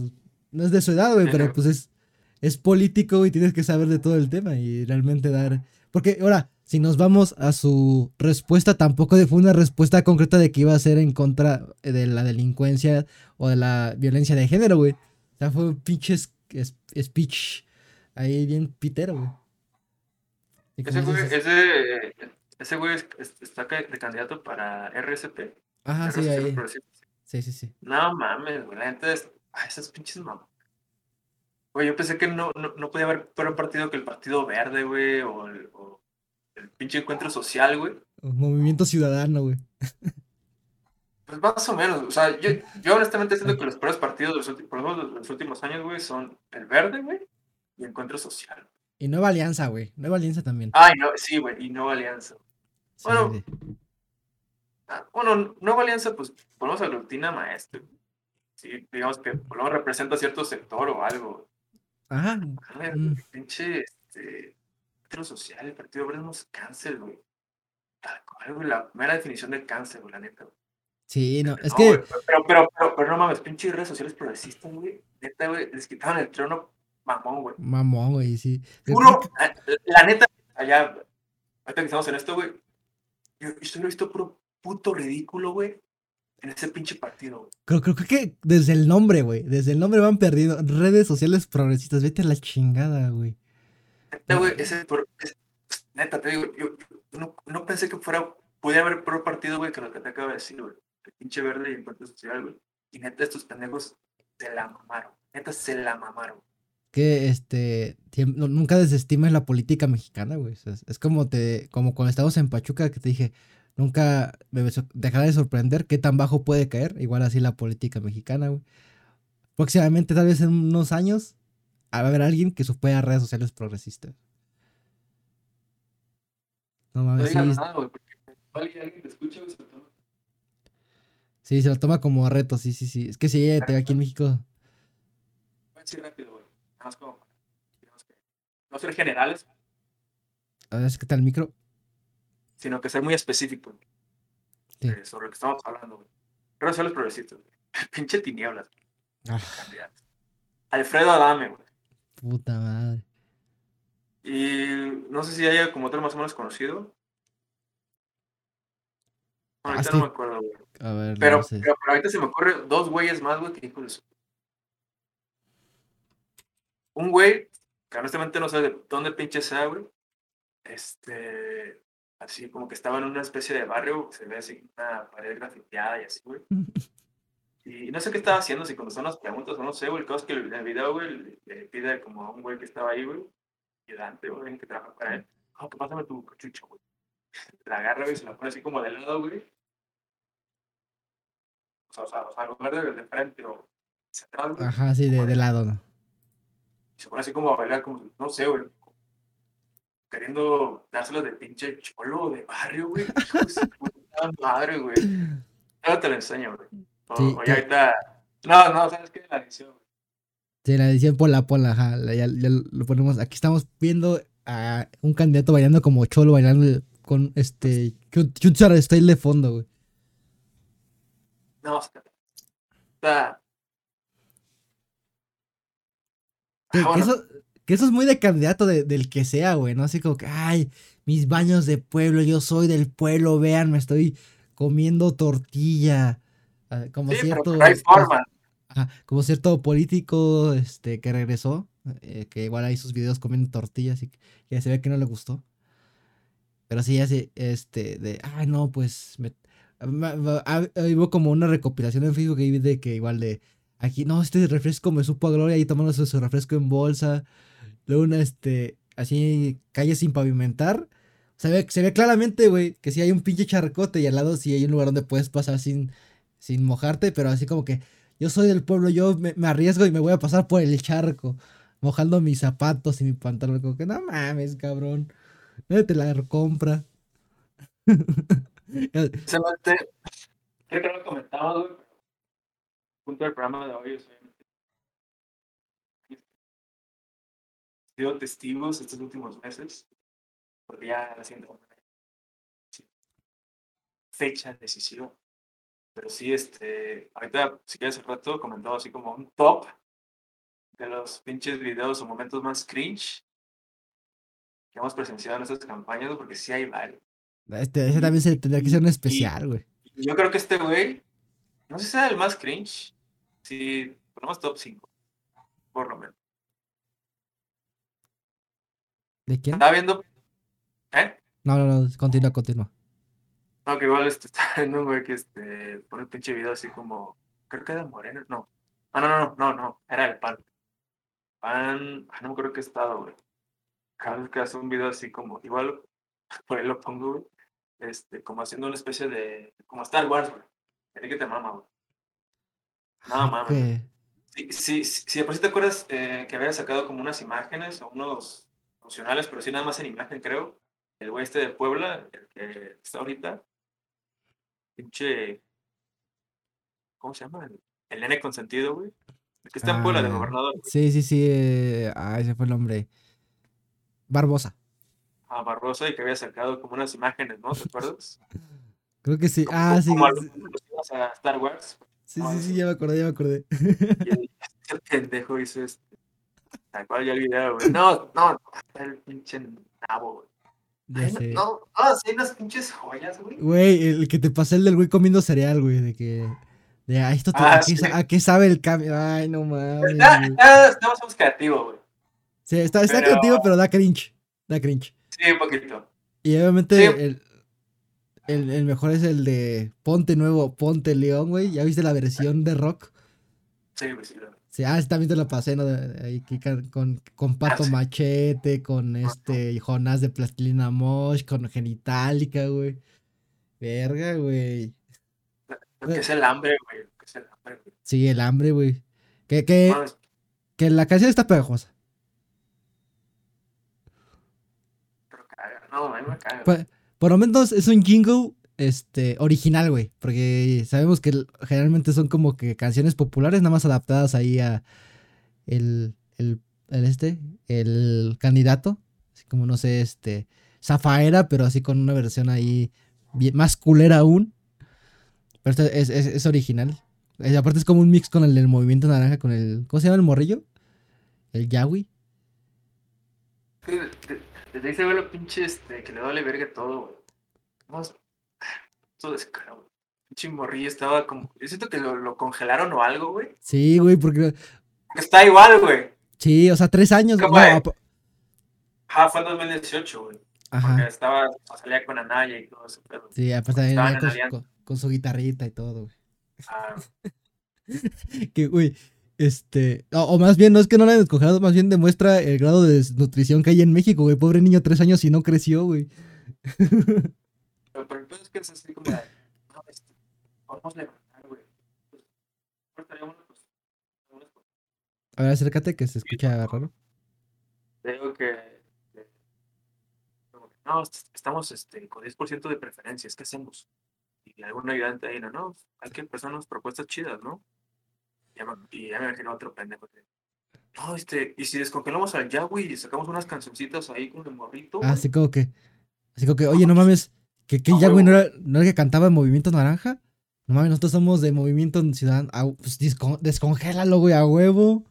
no es de su edad, güey, pero pues es, es político y tienes que saber de todo el tema y realmente dar. Porque ahora, si nos vamos a su respuesta, tampoco fue una respuesta concreta de que iba a ser en contra de la delincuencia o de la violencia de género, güey. O sea, fue un pinche speech ahí bien pitero, güey. Ese güey, ese, ese güey está de candidato para RSP. Ajá, sí, ahí. Sí, sí, sí. No mames, güey. La gente es... Ay, esas pinches mamás. Güey, yo pensé que no, no, no podía haber peor partido que el Partido Verde, güey, o el, o el pinche encuentro social, güey. movimiento ciudadano, güey. Pues más o menos, o sea, yo, yo honestamente siento que los peores partidos de los, últimos, de los últimos años, güey, son el Verde, güey, y Encuentro Social. Y Nueva Alianza, güey. Nueva Alianza también. Ay, no, sí, güey, y Nueva Alianza. bueno, ah, bueno, Nueva Alianza, pues ponemos a Rutina Maestro. Sí, digamos que por lo menos representa cierto sector o algo. Ajá. Mm. Pinche, este, social, el Partido no es cáncer, güey. Tal cual, güey, la primera definición de cáncer, güey, la neta. Sí, no, es que. pero, pero, pero, pero, no mames, pinche redes sociales progresistas, güey. Neta, güey, les quitaban el trono mamón, güey. Mamón, güey, sí. Puro, la, neta, allá, ahorita que estamos en esto, güey, yo, yo he visto puro puto ridículo, güey, en ese pinche partido, güey. Creo, creo, que desde el nombre, güey, desde el nombre van perdiendo. Redes sociales progresistas, vete a la chingada, güey. Neta, güey, ese, neta, te digo, yo, no, pensé que fuera, pudiera haber peor partido, güey, que lo que te acabo de decir, güey. El pinche verde y encuentro social, güey. Y neta, estos pendejos se la mamaron. Neta, se la mamaron que este nunca desestimes la política mexicana, güey. es como te como cuando estábamos en Pachuca que te dije, nunca me dejará de sorprender qué tan bajo puede caer, igual así la política mexicana, güey. Próximamente, tal vez en unos años, haber alguien que supera redes sociales progresistas. No mames, sí. Nada, güey, porque alguien te escucha, güey, se lo toma. Sí, se lo toma como reto, sí, sí, sí. Es que sí, aquí en México. Sí, rápido, güey más como, no ser generales. A ver, ¿qué tal el micro? Sino que ser muy específico eh, sobre lo que estamos hablando, güey. Pero los progresistas, [LAUGHS] Pinche tinieblas. Ah. Alfredo Adame, güey. Puta madre. Y no sé si haya como otro más o menos conocido. ahorita no me acuerdo, güey. A ver, pero, pero, ahorita se me ocurre dos güeyes más, güey, que hijo de un güey, que honestamente no sé de dónde pinche sea, güey, este, así como que estaba en una especie de barrio, se ve así una pared grafiteada y así, güey. [LAUGHS] Y no sé qué estaba haciendo, si son las preguntas o no sé, güey. El caso es que en el video, güey, le pide como a un güey que estaba ahí, güey, ayudante, güey, que trabaja para él. Ah, oh, pásame tu cachucha, güey. [LAUGHS] La agarra, güey, se la pone así como de lado, güey. O sea, o sea, o sea, lugar de, de frente o güey. Ajá, sí, de, de lado, ¿no? se pone así como a bailar, como, no sé, güey, queriendo dárselo de pinche cholo de barrio, güey. [LAUGHS] madre, güey. Ahora te lo enseño, güey. Sí, oye, ahorita. No, no, ¿sabes qué? La edición. Sí, la edición por la pola, ajá. Ya, ya, lo ponemos. Aquí estamos viendo a un candidato bailando como cholo, bailando con este. Chuchar style de fondo, güey. No, está. Que, eso, es muy de candidato del que sea, güey, ¿no? Así como que, ay, mis baños de pueblo, yo soy del pueblo, vean, me estoy comiendo tortilla. Ah, como cierto. hay forma. como cierto político este, que regresó, eh, que igual hay sus videos comiendo tortillas y que se ve que no le gustó. Pero sí, así, este, de, ay, no, pues, me, hubo como una recopilación en Facebook de que igual de, Aquí, no, este refresco me supo a gloria ahí tomándose su refresco en bolsa. Luego una, este, así, calle sin pavimentar. Se ve, se ve claramente, güey, que si hay un pinche charcote y al lado sí hay un lugar donde puedes pasar sin, sin mojarte, pero así como que yo soy del pueblo, yo me, arriesgo y me voy a pasar por el charco, mojando mis zapatos y mi pantalón. Como que no mames, cabrón. No te la compra. [LAUGHS] Se mate. Creo que lo comentamos, güey punto del programa de hoy he sido testigos estos últimos meses, porque ya la siguiente fecha decisiva. Pero sí, este, ahorita, si quieres, hace rato comentado así como un top de los pinches videos o momentos más cringe que hemos presenciado en estas campañas, porque sí hay varios. Este, ese también se tendría que ser un especial, güey. Yo creo que este güey, no sé si sea el más cringe, sí, ponemos top 5, por lo menos. ¿De quién? Estaba viendo, ¿eh? No, no, no, continúa, continúa. No, que igual este, [LAUGHS] está viendo un güey que este, pone un pinche video así como, creo que era Moreno, no. Ah, no, no, no, no, no, era el pan. Pan, ah, no me acuerdo qué estado, güey. Cada vez que hace un video así como, igual, [LAUGHS] por ahí lo pongo, güey, este, como haciendo una especie de, como Star Wars, güey. Tiene que te mama, güey. No, mames. Que- de por sí te acuerdas eh, que había sacado como unas imágenes o unos funcionales, pero sí nada más en imagen, creo. El güey este de Puebla, el que está ahorita. Pinche. ¿Cómo se llama? El, el nene consentido, güey. El que está en Puebla de Ah, gobernador. güey. Sí, sí, sí. eh, ah, ese fue el nombre. Barbosa. A Barroso y que había sacado como unas imágenes, ¿no? ¿Te acuerdas? [LAUGHS] Creo que sí. Como, Ah, sí. como sí, alusiones a Star Wars. Sí, sí, sí, ya me acordé, ya me acordé. Y el, [LAUGHS] el pendejo hizo este. Tal cual ya el video, güey. No, no, el pinche nabo, güey. Ya Ay, no- sé. No, no, sí, unas pinches joyas, güey. Güey, el que te pasé el del güey comiendo cereal, güey, de que... De, ah, esto te- Ah, ¿a, qué, sí. a qué sabe el cambio? Ay, no [LAUGHS] mames, güey. ya estamos creativos, güey. Sí, está, está Pero- creativo, pero da cringe. Da cringe. Sí, un poquito. Y obviamente Sí. el, el, el mejor es el de Ponte Nuevo, Ponte León, güey. ¿Ya viste la versión de rock? Sí, güey, sí. lo- Sí, ah, también te la pasé, ¿no? Ahí con, con Pato Ah, sí. Machete, con este Jonás de Plastilina Mosh, con Genitalica, güey. Verga, güey. Lo que es el hambre, güey. Lo que es el hambre, güey. Sí, el hambre, güey. Que, que, que la canción está pegajosa. pero caga. No, a mí me caga. Pues, por lo menos es un jingle este, original, güey. Porque sabemos que generalmente son como que canciones populares, nada más adaptadas ahí a el, el, este, el candidato. Así como, no sé, este, Zafaera, pero así con una versión ahí más culera aún. Pero este es, es, es original. Eh, aparte es como un mix con el del Movimiento Naranja, con el, ¿cómo se llama el morrillo? El Yawi. Desde ahí se ve lo pinche este, que le vale verga todo, güey. Todo descarado, güey. Pinche morrillo estaba como. Yo siento que lo, lo congelaron o algo, güey. Sí, güey, porque... Porque está igual, güey. Sí, o sea, tres años. ¿Cómo no, ap- Ah, fue en 2018, güey. Porque Ajá. estaba, salía con Anaya y todo ese pedo. Sí, aparte también Estaban venía con, su- alianza. con- con su guitarrita y todo, güey. Ah, [LAUGHS] Que, güey, este. O, o más bien, no es que no lo hayan descongelado, más bien demuestra el grado de desnutrición que hay en México, güey. Pobre niño, tres años y no creció, güey. [LAUGHS] pero, el es que es así como no, este, vamos a levantar, güey. Pues. A ver, acércate que se escucha raro. Digo que, que- como que, no, est- estamos este, con 10% de preferencias, ¿qué hacemos? Y algún ayudante ahí, no, no, hay que empezar unas propuestas chidas, ¿no? Ya me- y ya me imagino otro pendejo. que, No, este, y si descongelamos al Yahweh y sacamos unas cancioncitas ahí con el morrito. Ah, güey?" así como que. Así como que, oye, no mames. Que, que A ya, güey, no era, no era que cantaba en Movimiento Naranja. No mames, nosotros somos de Movimiento Ciudadano. Ah, pues descon- descongélalo, güey, a huevo.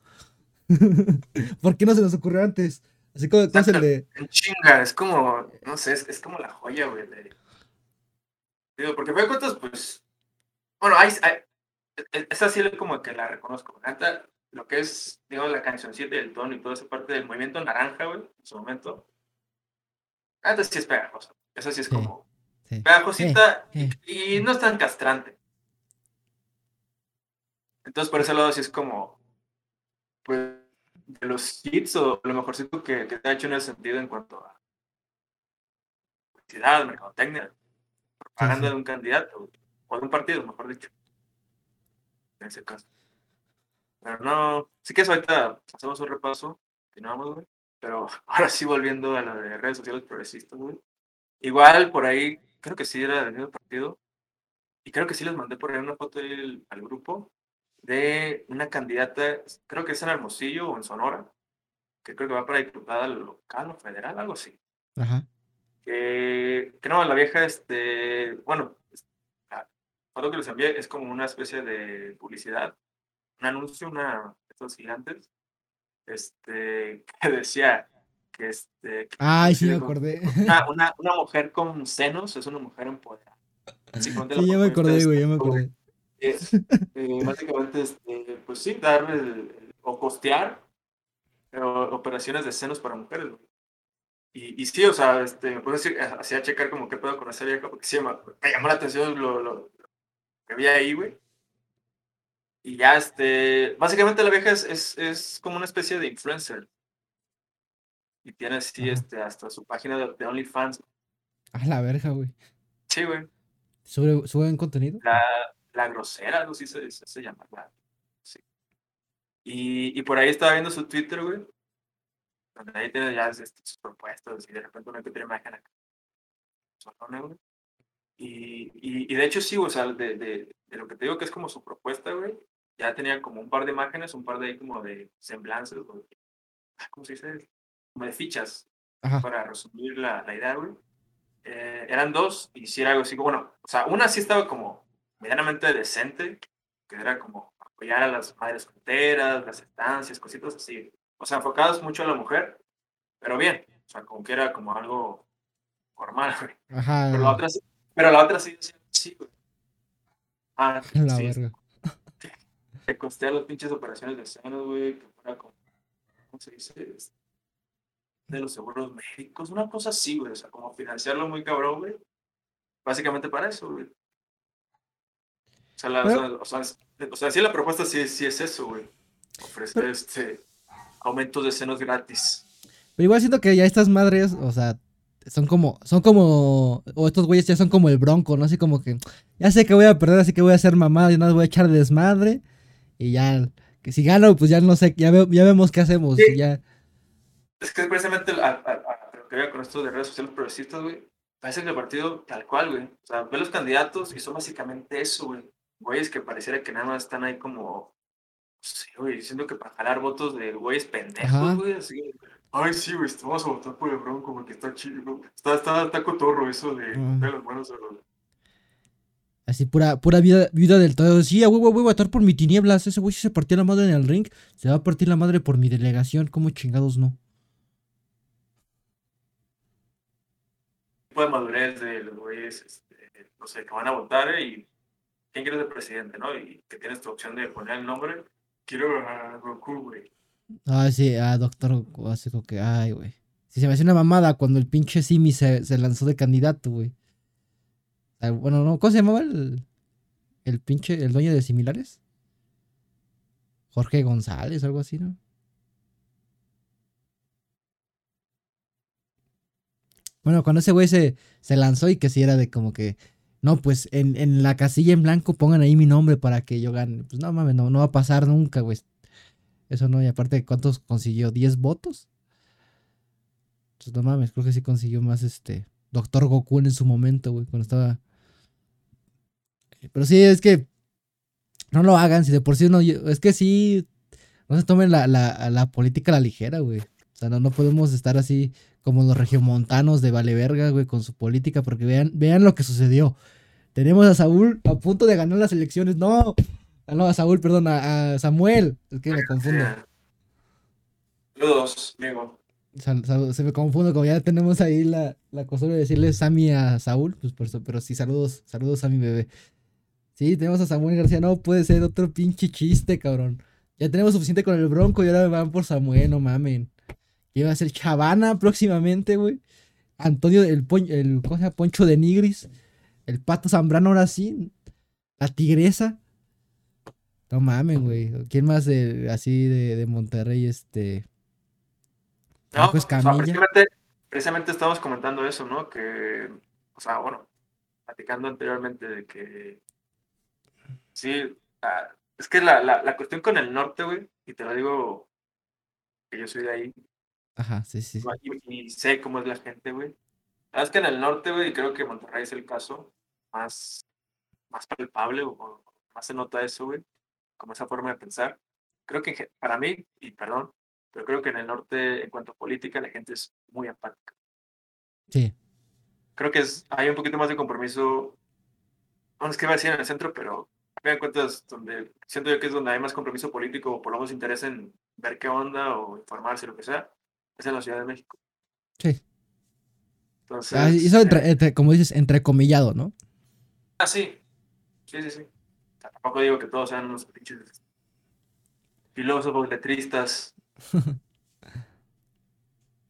[LAUGHS] ¿Por qué no se nos ocurrió antes? Así como, ¿cómo es el de. Chinga, es como, no sé, es, es como la joya, güey. de- Digo, porque me cuentas, pues, bueno, hay, hay, e- esa sí es como que la reconozco. Neta, lo que es, digo, la cancioncita y el tono y toda esa parte del movimiento naranja, güey, en su momento. Neta sí es pegajosa. Esa sí es como sí. pegajosita Eh, y no es tan castrante. Entonces, por ese lado sí es como, pues, de los hits o lo mejorcito que, que te ha hecho en el sentido en cuanto a publicidad, mercadotecnia, propaganda sí. de un candidato o de un partido, mejor dicho. En ese caso. Pero no, sí que eso ahorita hacemos un repaso, continuamos, güey. Pero ahora sí volviendo a la de redes sociales progresistas, güey. Igual por ahí, creo que sí era del mismo partido. Y creo que sí les mandé por ahí una foto del- al grupo de una candidata, creo que es en Hermosillo o en Sonora, que creo que va para diputada local o federal, algo así. Ajá. Que, que no, la vieja, este, bueno, la foto que les envié es como una especie de publicidad, un anuncio, una, estos gigantes, este, [LAUGHS] que decía que este... que Ay, sí me acordé. Una, [LAUGHS] una, una mujer con senos es una mujer empoderada. La Sí, ya me acordé, güey, ya me acordé. [LAUGHS] es, eh, básicamente, este, pues sí, dar el- el- o costear operaciones de senos para mujeres, güey. Y, y sí, o sea, este, me puse así- así a checar como qué pedo con esa vieja, porque sí, me, me llamó la atención lo, lo- lo que vi ahí, güey. Y ya, este, básicamente la vieja es, es, es como una especie de influencer. Y tiene así, Ajá. este, hasta su página de, de OnlyFans. A la verga, güey. Sí, güey. ¿Sube, ¿Suben contenido? La, la grosera, algo así se, se, se llama. la- sí. Y, y por ahí estaba viendo su Twitter, güey. Donde ahí tiene ya este, sus propuestas y de repente una que otra imagen acá. Güey. Y, y, y de hecho sí, o sea, de, de, de lo que te digo que es como su propuesta, güey. Ya tenía como un par de imágenes, un par de ahí como de semblanzas, güey. Ah, ¿Cómo se dice? Como de fichas Ajá. para resumir la, la idea, güey. Eh, eran dos, y si era algo así, bueno, o sea, una sí estaba como medianamente decente, que era como apoyar a las madres solteras, las estancias, cositas así. O sea, enfocadas mucho a la mujer, pero bien, o sea, como que era como algo formal, güey. Ajá. Pero la otra sí, pero la otra sí decía, sí, güey. Ah, [LAUGHS] La sí, verga. [LAUGHS] que costea las pinches operaciones de senos, güey, que fuera como, ¿cómo se dice? Este, De los seguros médicos, una cosa así, güey, o sea, como financiarlo muy cabrón, güey. Básicamente para eso, güey. O sea, la, o sea, o sea, es- o sea, sí la propuesta sí, sí es eso, güey. Ofrecer este aumentos de senos gratis. Pero igual siento que ya estas madres, o sea, son como, son como, o estos güeyes ya son como el bronco, ¿no? Así como que, ya sé que voy a perder, así que voy a hacer mamada y nada, voy a echar desmadre. Y ya, que si gano, pues ya no sé, ya, ve- ya vemos qué hacemos. Sí. y ya, Es que precisamente a, a- a lo que veo con esto de redes sociales progresistas, güey, parece que el partido tal cual, güey. O sea, ve los candidatos y son básicamente eso, güey. Güeyes que pareciera que nada más están ahí como, sí, güey, diciendo que para jalar votos de güeyes Ajá. pendejos, güey, así. Ay, sí, güey, vamos a votar por el Bronco porque está chido, ¿no? Está, está, está cotorro eso de Ah. de las manos a los... así pura, pura vida, vida del todo. Sí, a huevo voy a votar por mi tinieblas. Ese güey si se partió la madre en el ring, se va a partir la madre por mi delegación. ¿Cómo chingados no? De madurez de los güeyes, este, no sé, que van a votar eh, y quién quieres de presidente, ¿no? Y que tienes tu opción de poner el nombre. Quiero a Goku, güey. Ah, sí, ah, doctor, así como que, ay, güey. Si se me hacía una mamada cuando el pinche Simi se, se lanzó de candidato, güey. Ah, bueno, no, ¿cómo se llamaba el, el pinche, el dueño de similares? Jorge González, algo así, ¿no? Bueno, cuando ese güey se, se lanzó y que si era de como que, no, pues en, en la casilla en blanco pongan ahí mi nombre para que yo gane. Pues no mames, no, no va a pasar nunca, güey. Eso no, y aparte, ¿cuántos consiguió? ¿10 votos? Pues no mames, creo que sí consiguió más este Doctor Goku en su momento, güey, cuando estaba. Pero sí, es que no lo hagan, si de por sí no. Es que sí, no se tomen la, la, la política a la ligera, güey. O sea, no, no podemos estar así como los regiomontanos de vale verga, güey, con su política, porque vean, vean lo que sucedió. Tenemos a Saúl a punto de ganar las elecciones. No, Ah, no, a Saúl, perdón, a, a Samuel. Es que me confundo. Saludos, amigo. Sal- sal- se me confundo, como ya tenemos ahí la, la costumbre de decirle Sammy a Saúl, pues por eso, pero sí, saludos, saludos a mi bebé. Sí, tenemos a Samuel García, no puede ser otro pinche chiste, cabrón. Ya tenemos suficiente con el Bronco y ahora van por Samuel, no mamen. Iba a ser Chavana próximamente, güey. Antonio, el, el ¿cómo se llama? Poncho de Nigris. El Pato Zambrano ahora sí. La Tigresa. No mamen, güey. ¿Quién más de, así de, de Monterrey, este... No, o sea, precisamente, precisamente estábamos comentando eso, ¿no? Que, o sea, bueno, platicando anteriormente de que sí, ah, es que la, la, la cuestión con el norte, güey, y te lo digo que yo soy de ahí, Ajá, sí, sí. y, y sé cómo es la gente, güey. La verdad es que en el norte, güey, creo que Monterrey es el caso más, más palpable, o, más se nota eso, güey, como esa forma de pensar. Creo que para mí, y perdón, pero creo que en el norte, en cuanto a política, la gente es muy apática. Sí. Creo que es, hay un poquito más de compromiso, no es que iba a decir en el centro, pero vean cuentas, donde siento yo que es donde hay más compromiso político o por lo menos interés en ver qué onda o informarse, lo que sea, es en la Ciudad de México. Sí. Entonces, Ah, hizo eh, entre, entre- como dices, entrecomillado, ¿no? Ah, sí. Sí, sí, sí. O sea, tampoco digo que todos sean unos pinches filósofos, letristas. [LAUGHS]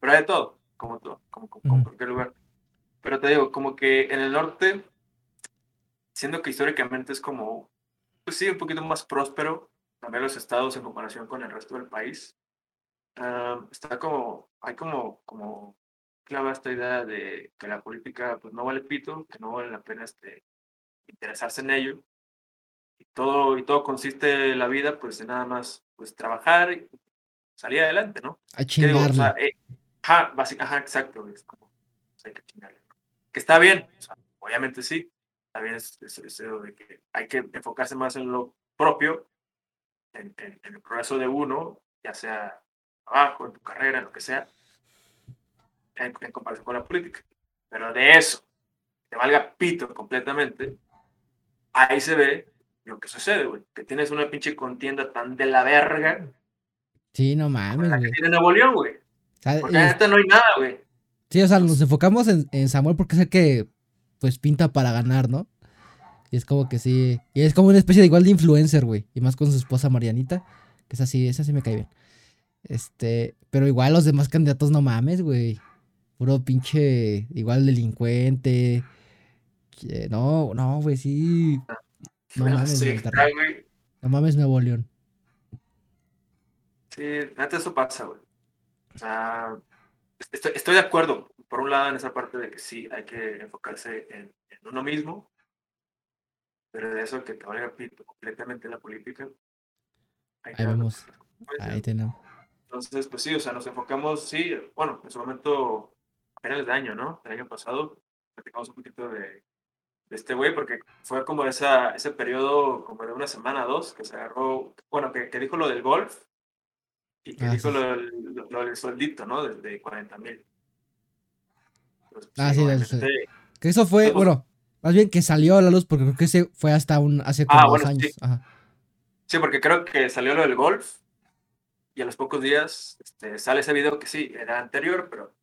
Pero hay de todo, como todo, como, como, cualquier lugar. Pero te digo, como que en el norte, siendo que históricamente es como, pues sí, un poquito más próspero, también los estados en comparación con el resto del país, ah, está como, hay como, como clava esta idea de que la política pues no vale pito, que no vale la pena este, interesarse en ello. Y todo, y todo consiste la vida pues en nada más pues trabajar y salir adelante, ¿no? A ¿Qué digo? O chingarle. sea, eh, ajá, ajá, exacto. Es como, pues, hay que chingarle. Que está bien, o sea, obviamente sí. Es- es eso de que hay que enfocarse más en lo propio, en, en- en el progreso de uno, ya sea trabajo, en tu carrera, en lo que sea, en, en comparación con la política. Pero de eso, te valga pito completamente, ahí se ve lo que sucede, güey. Que tienes una pinche contienda tan de la verga Sí, no mames, la que güey. tiene Nuevo León, güey. Porque en esta no hay nada, güey. sí, o sea, nos enfocamos en, en Samuel porque es el que, pues, pinta para ganar, ¿no? Y es como que sí. Y es como una especie de igual de influencer, güey. Y más con su esposa Marianita. Que es así, esa sí me cae bien. Este, pero igual los demás candidatos no mames, güey. Puro pinche, igual delincuente. Que- No, no, güey, sí. No mames, sí, Monterrey. güey. No mames, Nuevo León. Sí, neta, eso pasa, güey. O sea, estoy, estoy de acuerdo, por un lado, en esa parte de que sí, hay que enfocarse en, en uno mismo, pero de eso que te valga completamente la política. Ahí darle vemos. Ahí tenemos. Entonces, pues sí, o sea, nos enfocamos, sí, bueno, en su momento, a finales de año, ¿no? El año pasado, platicamos un poquito de, de este güey, porque fue como esa, ese periodo, como de una semana, dos, que se agarró, bueno, que, que dijo lo del golf y que Ah, dijo sí. lo, del- lo, lo del sueldito, ¿no? De, de 40 mil. Pues, Ah, sí, obviamente- eso Que eso fue, bueno, más bien que salió a la luz porque creo que ese fue hasta un, hace como Ah, dos bueno, años. sí. Ajá. Sí, porque creo que salió lo del golf y a los pocos días este, sale ese video que sí, era anterior, pero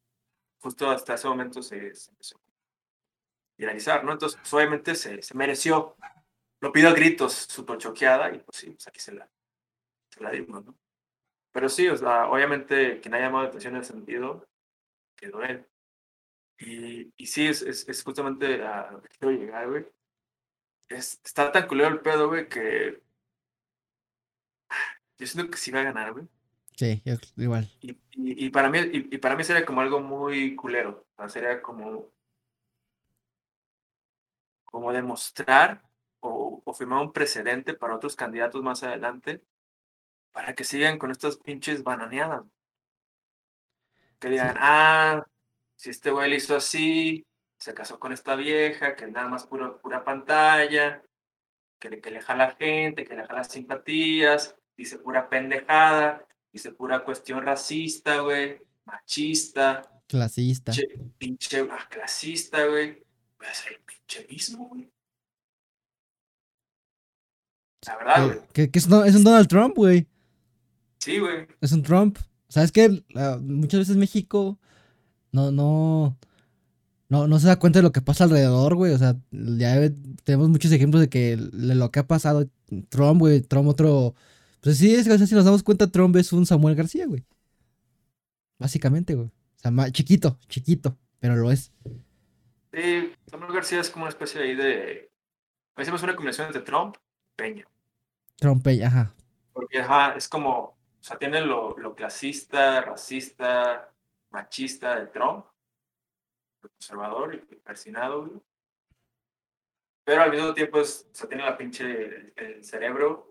justo hasta ese momento se, empezó a viralizar, ¿no? Entonces, pues, obviamente se, mereció. Lo pidió a gritos, súper choqueada y pues sí, pues aquí se la, se la dimos, ¿no? Pero sí, o sea, obviamente quien ha llamado la atención en ese sentido quedó él. Y, y sí, es, es, es justamente a lo que quiero llegar, güey. Es, está tan culero el pedo, güey, que yo siento que sí va a ganar, güey. Sí, yo- igual. Y, y, y para mí, y, y para mí sería como algo muy culero. O sea, sería como, como demostrar o, o firmar un precedente para otros candidatos más adelante para que sigan con estas pinches bananeadas. Que digan, ah, si este güey le hizo así, se casó con esta vieja, que nada más pura, pura pantalla, que le, que le jala gente, que le jala simpatías, dice pura pendejada, dice pura cuestión racista, güey, machista, Clasista. che- pinche ah, clasista, güey. Voy a ser el pinche mismo, güey. La verdad, güey. que- que es, no- es un Donald Trump, güey. Sí, güey. Es un Trump. O sea, es que muchas veces México no, no, no, no se da cuenta de lo que pasa alrededor, güey. O sea, ya tenemos muchos ejemplos de que de lo que ha pasado. Trump, güey, Trump otro. Pues sí, es si nos damos cuenta, Trump es un Samuel García, güey. Básicamente, güey. O sea, chiquito, chiquito, pero lo es. Sí, Samuel García es como una especie ahí de. Hicimos una combinación entre Trump y Peña. Trump, eh, ajá. Porque, ajá, es como. O sea, tiene lo, lo clasista, racista, machista de Trump, conservador y persinado, güey. Pero al mismo tiempo, es, o sea, tiene la pinche. El, el cerebro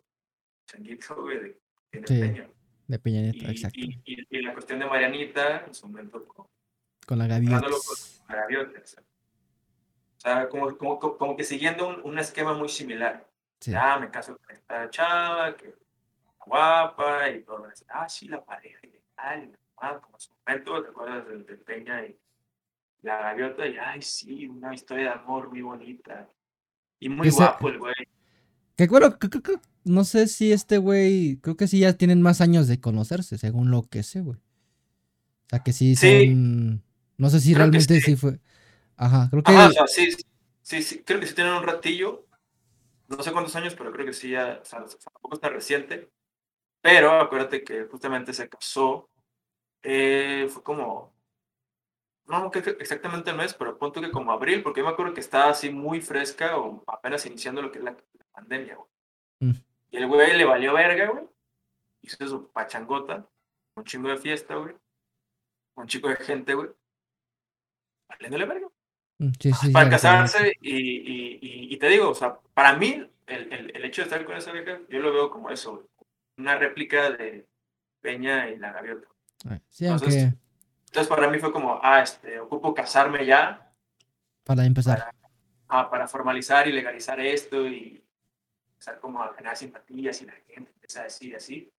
changuito, güey, de, tiene Sí, Peña. De Peña Nieto, Y, exacto. y, y, y la cuestión de Marianita, en su momento, con Con la con gaviota, o sea. Como, como, como- que siguiendo un, un esquema muy similar. Sí. Ya me caso con esta chava, que guapa y todo. Ah, sí, la pareja y tal. Ah, como en su momento, ¿te acuerdas del de Peña y la gaviota? Y ay, sí, una historia de amor muy bonita. Y muy guapo el güey. Que bueno, que- que- no sé si este güey, creo que sí ya tienen más años de conocerse, según lo que sé, güey. O sea, que sí Sí. son... No sé si Creo realmente sí. sí fue... Ajá, creo que... Ajá, o sea, sí, sí, sí, creo que sí tienen un ratillo. No sé cuántos años, pero creo que sí ya, o sea, tampoco está reciente. Pero acuérdate que justamente se casó. eh, fue como. No, no creo exactamente el mes, pero punto que como abril, porque yo me acuerdo que estaba así muy fresca o apenas iniciando lo que es la, la pandemia, güey. Mm. Y el güey le valió verga, güey. Hizo su pachangota, un chingo de fiesta, güey. Un chico de gente, güey. Valiéndole verga Mm, sí, sí, para casarse y, y, y, y te digo, o sea, para mí el, el, el hecho de estar con esa vieja, yo lo veo como eso, güey, una réplica de Peña y la gaviota. Ah, Sí, Entonces, aunque Entonces para mí fue como, ah, este, ocupo casarme ya para empezar. para, ah, para formalizar y legalizar esto y empezar como a generar simpatías y la gente empieza a decir así.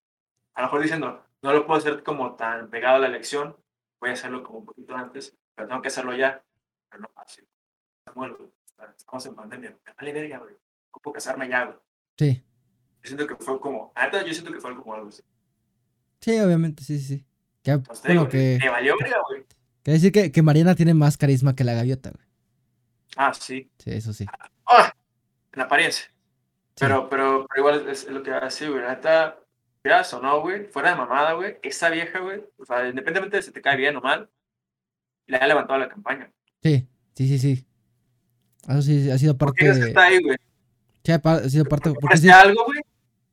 A lo mejor diciendo, no lo puedo hacer como tan pegado a la elección, voy a hacerlo como un poquito antes, pero tengo que hacerlo ya. Pero no fácil. Samuel, estamos en pandemia, vale verga, güey. Ocupo casarme ya, güey. Sí, Yo siento que fue como, ahorita yo siento que fue como algo así. sí, obviamente, sí, sí. sí. Que, Entonces, bueno, que, me valió verga, güey. que decir que, que Mariana tiene más carisma que la gaviota, güey. Ah, sí. Sí, eso sí. ¡Ah! En apariencia. Pero, pero, pero igual es, lo que así, güey. Neta, ya o no, güey. Fuera de mamada, güey. Esa vieja, güey. O sea, independientemente de si te cae bien o mal, le ha levantado la campaña. Sí, sí, sí, sí. Eso sí, ha sido ¿Por parte. qué crees que está ahí, güey? Sí, ha sido parte. ¿Porque Porque sí, algo, güey?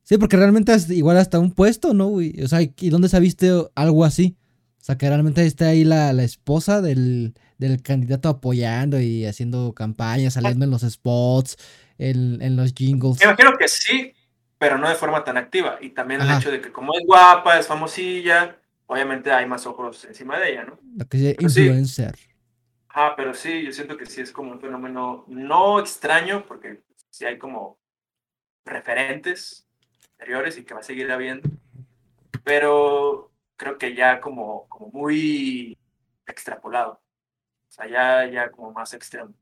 sí, porque realmente es igual hasta un puesto, ¿no, güey? O sea, ¿y dónde se ha visto algo así? O sea, que realmente esté ahí la, la esposa del, del candidato apoyando y haciendo campaña, saliendo en los spots, en, en los jingles. Me imagino que sí, pero no de forma tan activa. Y también el hecho de que como es guapa, es famosilla, obviamente hay más ojos encima de ella, ¿no? Lo que es sí. influencer. Ah, pero sí, yo siento que sí es como un fenómeno no extraño, porque sí hay como referentes anteriores y que va a seguir habiendo, pero creo que ya como, como muy extrapolado, o sea, ya, ya como más extremo.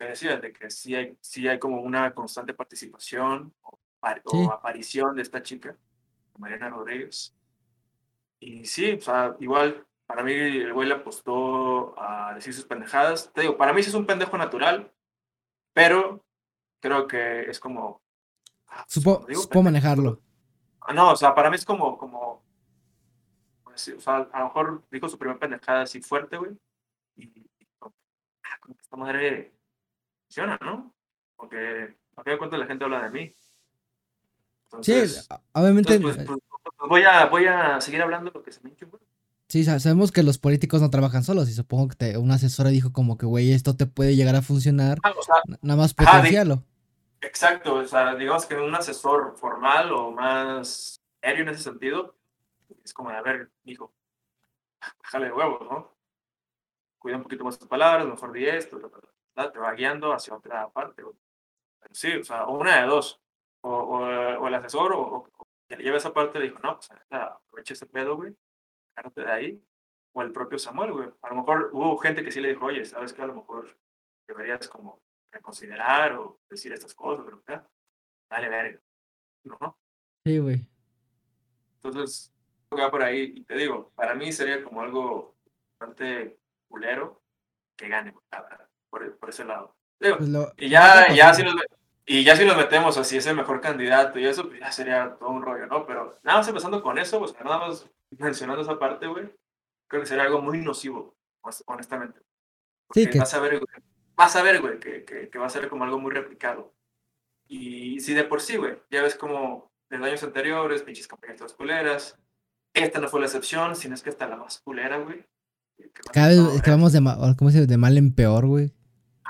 Que decías, de que sí hay, sí hay como una constante participación o, o Sí. aparición de esta chica, Mariana Rodríguez. Y sí, o sea, igual para mí el güey le apostó a decir sus pendejadas. Te digo, para mí sí es un pendejo natural, pero creo que es como... ah, pues, Supo, digo supo manejarlo. ah, No, o sea, para mí es como, como, pues, o sea, a lo mejor dijo su primer pendejada así fuerte, güey, y, y ah, esta madre funciona, ¿no? Porque a fin de cuentas la gente habla de mí. Sí, Entonces, obviamente. entonces, pues, pues, pues, voy, a, voy a seguir hablando lo que se me hinche, güey. Sí, sa- sabemos que los políticos no trabajan solos y supongo que te- una asesora dijo como que, güey, esto te puede llegar a funcionar, Ah, o sea, n- nada más potencialo. Exacto, o sea, digamos que un asesor formal o más serio en ese sentido, es como de, a ver, hijo, déjale de huevos, ¿no? Cuida un poquito más tus palabras, mejor di esto, bla, bla, bla, te va guiando hacia otra parte. Pero sí, o sea, una de dos, o, o- o el asesor o, o- le lleva esa parte le dijo, no, pues aprovecha ese pedo, güey, agárrate de ahí, o el propio Samuel, güey. A lo mejor hubo gente que sí le dijo, oye, sabes que a lo mejor deberías como reconsiderar o decir estas cosas, pero acá, dale verga. No. Sí, güey. Entonces, va por ahí. Y te digo, para mí sería como algo bastante culero que gane, la verdad, por, por ese lado. Digo, Pues lo- y ya, ya si nos, y ya si nos metemos así, es el mejor candidato y eso, pues ya sería todo un rollo, ¿no? Pero nada más empezando con eso, pues nada más mencionando esa parte, güey, creo que sería algo muy nocivo, hon- honestamente. Sí, que- vas a ver, güey, vas a ver, güey, que, que, que va a ser como algo muy replicado. Y si de por sí, güey, ya ves como en años anteriores, pinches campañas todas culeras, esta no fue la excepción, sino es que hasta la más culera, güey. Cada vez que vamos de, ma- ¿cómo se dice? de mal en peor, güey.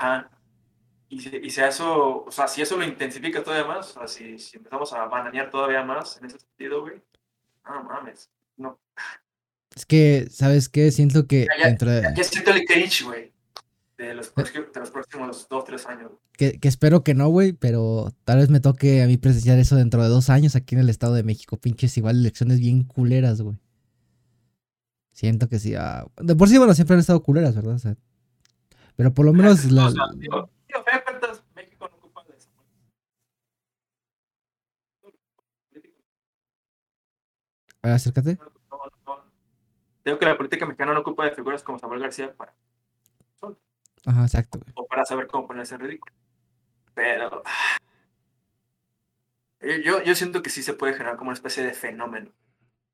Ajá. Y, si- y si eso, o sea, si eso lo intensifica todavía más, o sea, si, si empezamos a bananear todavía más en ese sentido, güey, no mames. No, Es que, ¿sabes qué? Siento que Ya, ya, dentro de- ya siento el cringe, güey, de los, próximos- de los próximos dos, tres años. que, que espero que no, güey, pero tal vez me toque a mí presenciar eso dentro de dos años aquí en el Estado de México. Pinches igual elecciones bien culeras, güey. Siento que sí. ah, De por sí, bueno, siempre han estado culeras, ¿verdad? O sea, pero por lo menos la... O sea. Acércate. No, no. Digo que la política mexicana no ocupa de figuras como Samuel García para... Ajá, exacto. O para saber cómo ponerse ridículo. Pero... Ah, yo, yo siento que sí se puede generar como una especie de fenómeno.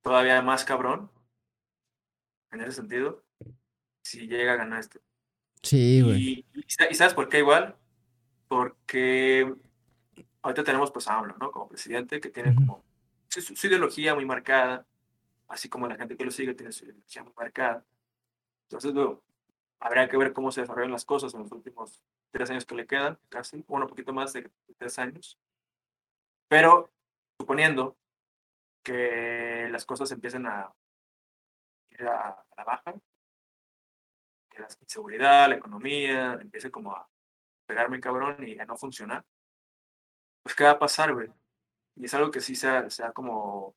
Todavía más cabrón. En ese sentido. Si llega a ganar este Sí, güey. Y, y sa- y ¿sabes por qué igual? Porque ahorita tenemos pues a AMLO, ¿no? Como presidente que tiene Ujú. como su, su- su ideología muy marcada, así como la gente que lo sigue tiene su ideología muy marcada. Entonces, luego, habrá que ver cómo se desarrollan las cosas en los últimos tres años que le quedan, casi, bueno, un poquito más de tres años. Pero, suponiendo que las cosas empiecen a ir a, a la baja, que la inseguridad, la economía empiece como a pegar muy cabrón y a no funcionar, pues ¿qué va a pasar, güey? Y es algo que sí se ha, se ha como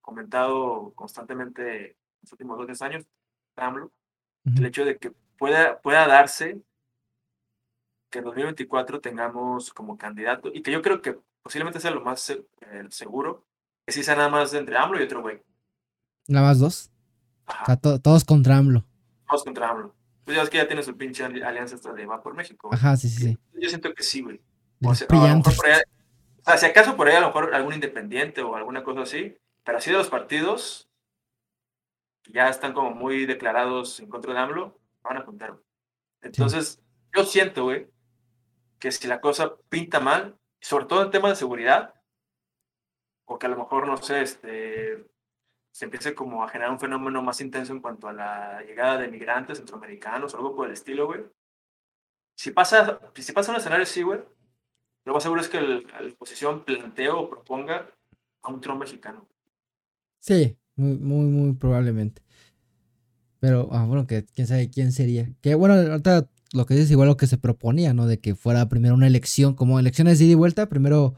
comentado constantemente en los últimos dos tres años, AMLO, el hecho de que pueda, pueda darse que en 2024 tengamos como candidato, y que yo creo que posiblemente sea lo más eh, seguro, que sí sea nada más entre AMLO y otro güey. Nada más dos. O Ajá, sea, to- todos contra AMLO. vamos contra AMLO. Pues ya es que ya tiene su pinche ali- alianza esta de Va por México. güey. Ajá, sí, sí, sí. Yo siento que sí, güey. O sea, a lo mejor por ahí- o sea, si acaso por ahí a lo mejor algún independiente o alguna cosa así, pero así de los partidos que ya están como muy declarados en contra de AMLO, van a juntar. güey. Entonces, yo siento, güey, que si la cosa pinta mal, sobre todo en temas de seguridad, o que a lo mejor, no sé, este, se empiece como a generar un fenómeno más intenso en cuanto a la llegada de migrantes centroamericanos o algo por el estilo, güey. Si pasa, si pasa un escenario así, güey, lo más seguro es que la oposición plantee o proponga a un Trump mexicano. Sí, muy, muy, muy probablemente. Pero, ah, bueno, que quién sabe quién sería. Que bueno, ahorita lo que dices es igual lo que se proponía, ¿no? De que fuera primero una elección, como elecciones de ida y vuelta, primero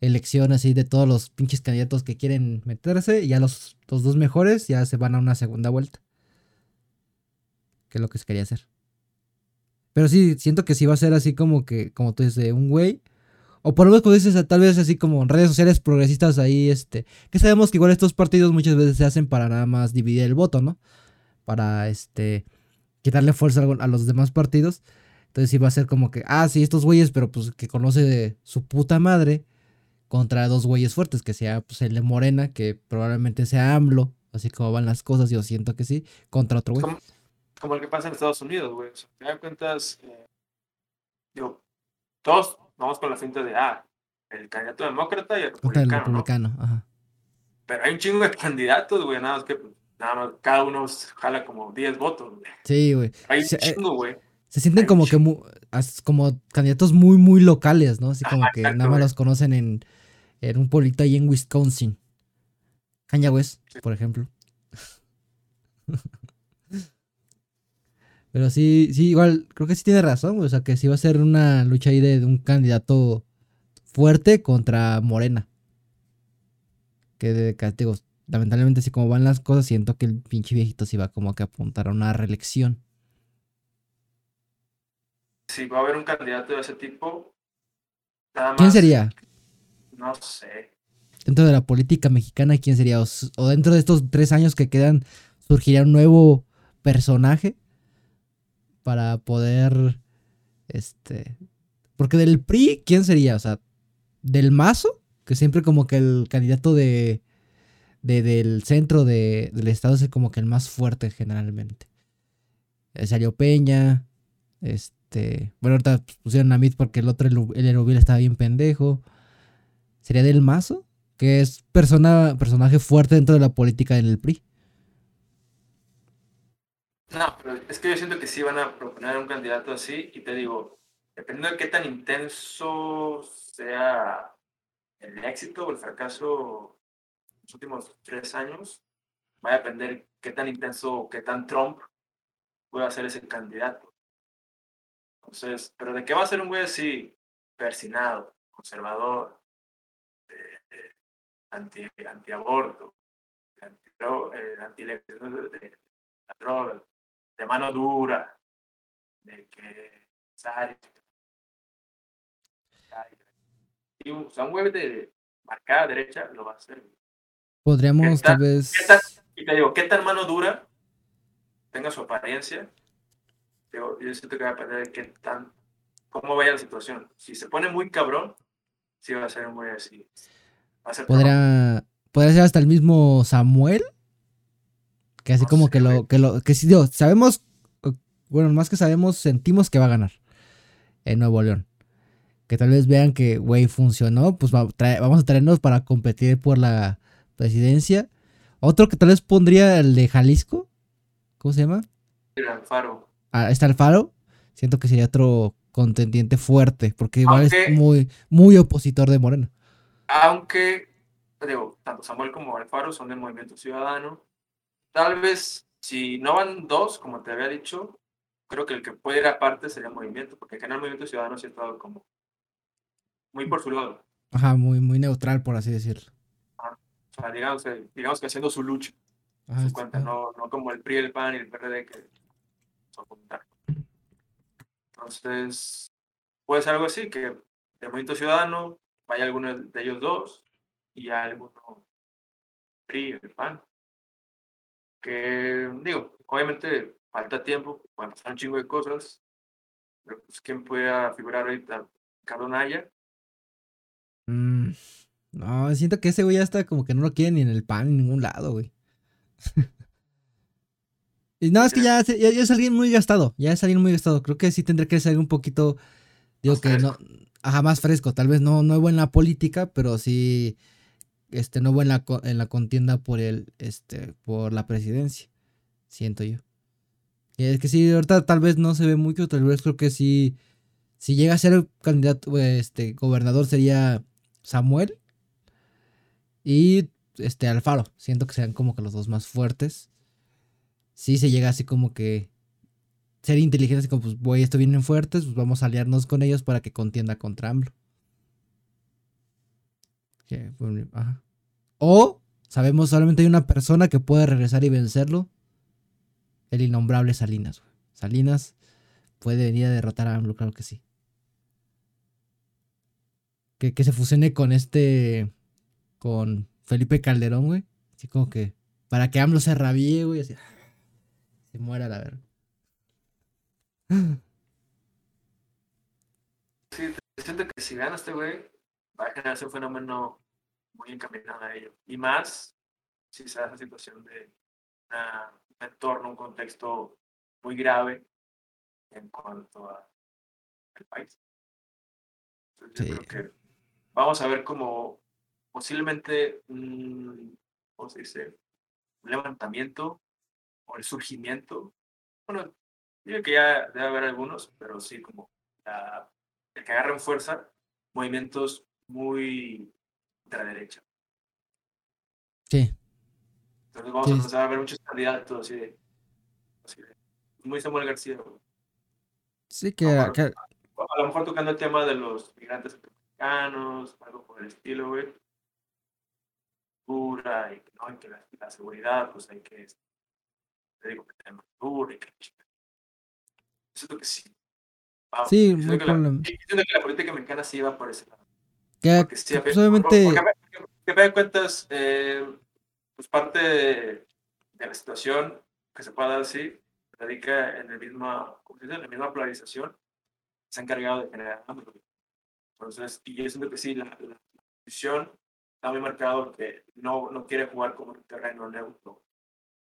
elección así de todos los pinches candidatos que quieren meterse, y ya los, los dos mejores ya se van a una segunda vuelta. Que es lo que se quería hacer. Pero sí, siento que sí va a ser así como que, como tú dices, un güey. O por lo menos como dices, tal vez así como en redes sociales progresistas ahí, este, que sabemos que igual estos partidos muchas veces se hacen para nada más dividir el voto, ¿no? Para este quitarle fuerza a los demás partidos. Entonces sí va a ser como que, ah, sí, estos güeyes, pero pues que conoce su puta madre contra dos güeyes fuertes, que sea pues el de Morena, que probablemente sea AMLO, así como van las cosas, yo siento que sí, contra otro güey. Como, como el que pasa en Estados Unidos, güey. O sea, te das cuentas, eh, digo, todos vamos con la finta de, ah, el candidato demócrata y el Contra el republicano, ¿no? republicano, ajá. Pero hay un chingo de candidatos, güey, nada más que pues, nada más, cada uno jala como 10 votos, güey. Sí, güey. Hay un eh, chingo, güey. Se sienten Hay como que mu- as- como candidatos muy, muy locales, ¿no? Así como Ajá, que exacto, nada más güey. los conocen en, en un pueblito ahí en Wisconsin. Kanye West, por ejemplo. [LAUGHS] Pero sí, sí, igual, creo que sí tiene razón. O sea, que sí va a ser una lucha ahí de, de un candidato fuerte contra Morena. Que de que, digo, lamentablemente, así como van las cosas, siento que el pinche viejito sí va como que a apuntar a una reelección. Si va a haber un candidato de ese tipo, nada más. ¿Quién sería? No sé. dentro de la política mexicana, ¿quién sería? O, dentro de estos tres años que quedan, surgiría un nuevo personaje para poder, este, porque del PRI, ¿quién sería? O sea, del Mazo, que siempre como que el candidato de, de- del centro de- del estado es como que el más fuerte generalmente. Eh, salió Peña, este, bueno, ahorita pusieron a Mit porque el otro, el, el estaba bien pendejo. ¿Sería del Mazo? que es persona, personaje fuerte dentro de la política en el PRI. No, pero es que yo siento que sí van a proponer un candidato así y te digo, dependiendo de qué tan intenso sea el éxito o el fracaso en los últimos tres años, va a depender qué tan intenso o qué tan Trump pueda ser ese candidato. Entonces, pero de qué va a ser un güey así, persinado, conservador, anti, antiaborto, anti, eh, anti de, de la droga, de mano dura, de que. Y un, o sea, un web de marcada derecha lo va a hacer. Podríamos ¿Qué tal- tal vez... ¿Qué tan, y te digo, ¿qué tan mano dura tenga su apariencia? Digo, yo siento que va a depender de qué tan, cómo vaya la situación. Si se pone muy cabrón, sí va a ser muy así. Podría, podría ser hasta el mismo Samuel. Que así No como sé, que lo, que lo, que sí, digo, sabemos, bueno, más que sabemos, sentimos que va a ganar en Nuevo León. Que tal vez vean que, güey, funcionó, pues va- trae- vamos a traernos para competir por la presidencia. Otro que tal vez pondría el de Jalisco. ¿Cómo se llama? Mira, Alfaro. Ah, está Alfaro. Siento que sería otro contendiente fuerte, porque igual Aunque- es muy, muy opositor de Moreno. Aunque, digo, tanto Samuel como Alfaro son de Movimiento Ciudadano. Tal vez, si no van dos, como te había dicho, creo que el que puede ir aparte sería Movimiento, porque acá en el Movimiento Ciudadano sí ha estado como muy por su lado. Ajá, muy, muy neutral, por así decirlo. O sea, digamos que, digamos que haciendo su lucha, Ajá, su cuenta, no, no como el PRI, el PAN y el PRD que son. Entonces, puede ser algo así, que el Movimiento Ciudadano vaya alguno de ellos dos y alguno PRI, el PAN. Que, digo, obviamente falta tiempo, a pasar un chingo de cosas, pero pues, ¿quién pueda figurar ahorita? Carlos Naya. Mm, no, siento que ese güey ya está como que no lo quiere ni en el pan ni en ningún lado, güey. [LAUGHS] y no, es que ya, ya, ya es alguien muy gastado. Ya es alguien muy gastado. Creo que sí tendría que ser un poquito. Digo que no. Ajá, más fresco. Tal vez no nuevo en la política, pero sí. Este, nuevo en la, en la contienda por el. Este, por la presidencia. Siento yo. Es que sí, ahorita tal vez no se ve mucho. Tal vez creo que sí. Si llega a ser candidato, este, gobernador sería Samuel y este Alfaro. Siento que sean como que los dos más fuertes. Sí se llega así como que ser inteligente, así como pues güey, esto vienen fuertes, pues vamos a aliarnos con ellos para que contienda contra AMLO. Pues. O sabemos solamente hay una persona que puede regresar y vencerlo. El innombrable Salinas. Salinas puede venir a derrotar a AMLO, claro que sí. Que, que se fusione con este. Con Felipe Calderón, güey. Así como que. Para que AMLO se rabie, güey. Así. Se muera la verga. Sí, siento que si gana este güey, va a generarse un fenómeno muy encaminado a ello. Y más si se da esa situación de una- un entorno, un contexto muy grave en cuanto a el país. Entonces, yo creo que vamos a ver como posiblemente un, ¿cómo se dice? Un levantamiento o el surgimiento. Bueno, yo creo que ya debe haber algunos, pero sí como la el que agarren fuerza movimientos muy de la derecha. Sí. Entonces vamos Sí. a empezar a ver muchos candidatos así de, así de muy Samuel García. güey. Sí, que. A lo mejor tocando el tema de los migrantes centroamericanos, algo por el estilo, güey. Y, ¿no? que la, la seguridad, pues hay que, te digo, que tener y que siento que sí. Vamos, Sí, siento muy que la- probable. yo siento que la política mexicana sí va por ese lado. que- Porque sí, pues, obviamente. porque, porque, porque fin de cuentas, eh, pues parte de, de la situación que se pueda dar así, radica en, el misma, en la misma polarización, se ha encargado de generar. Entonces, y yo siento que sí, la, la posición está muy marcado que no, no quiere jugar como un terreno neutro,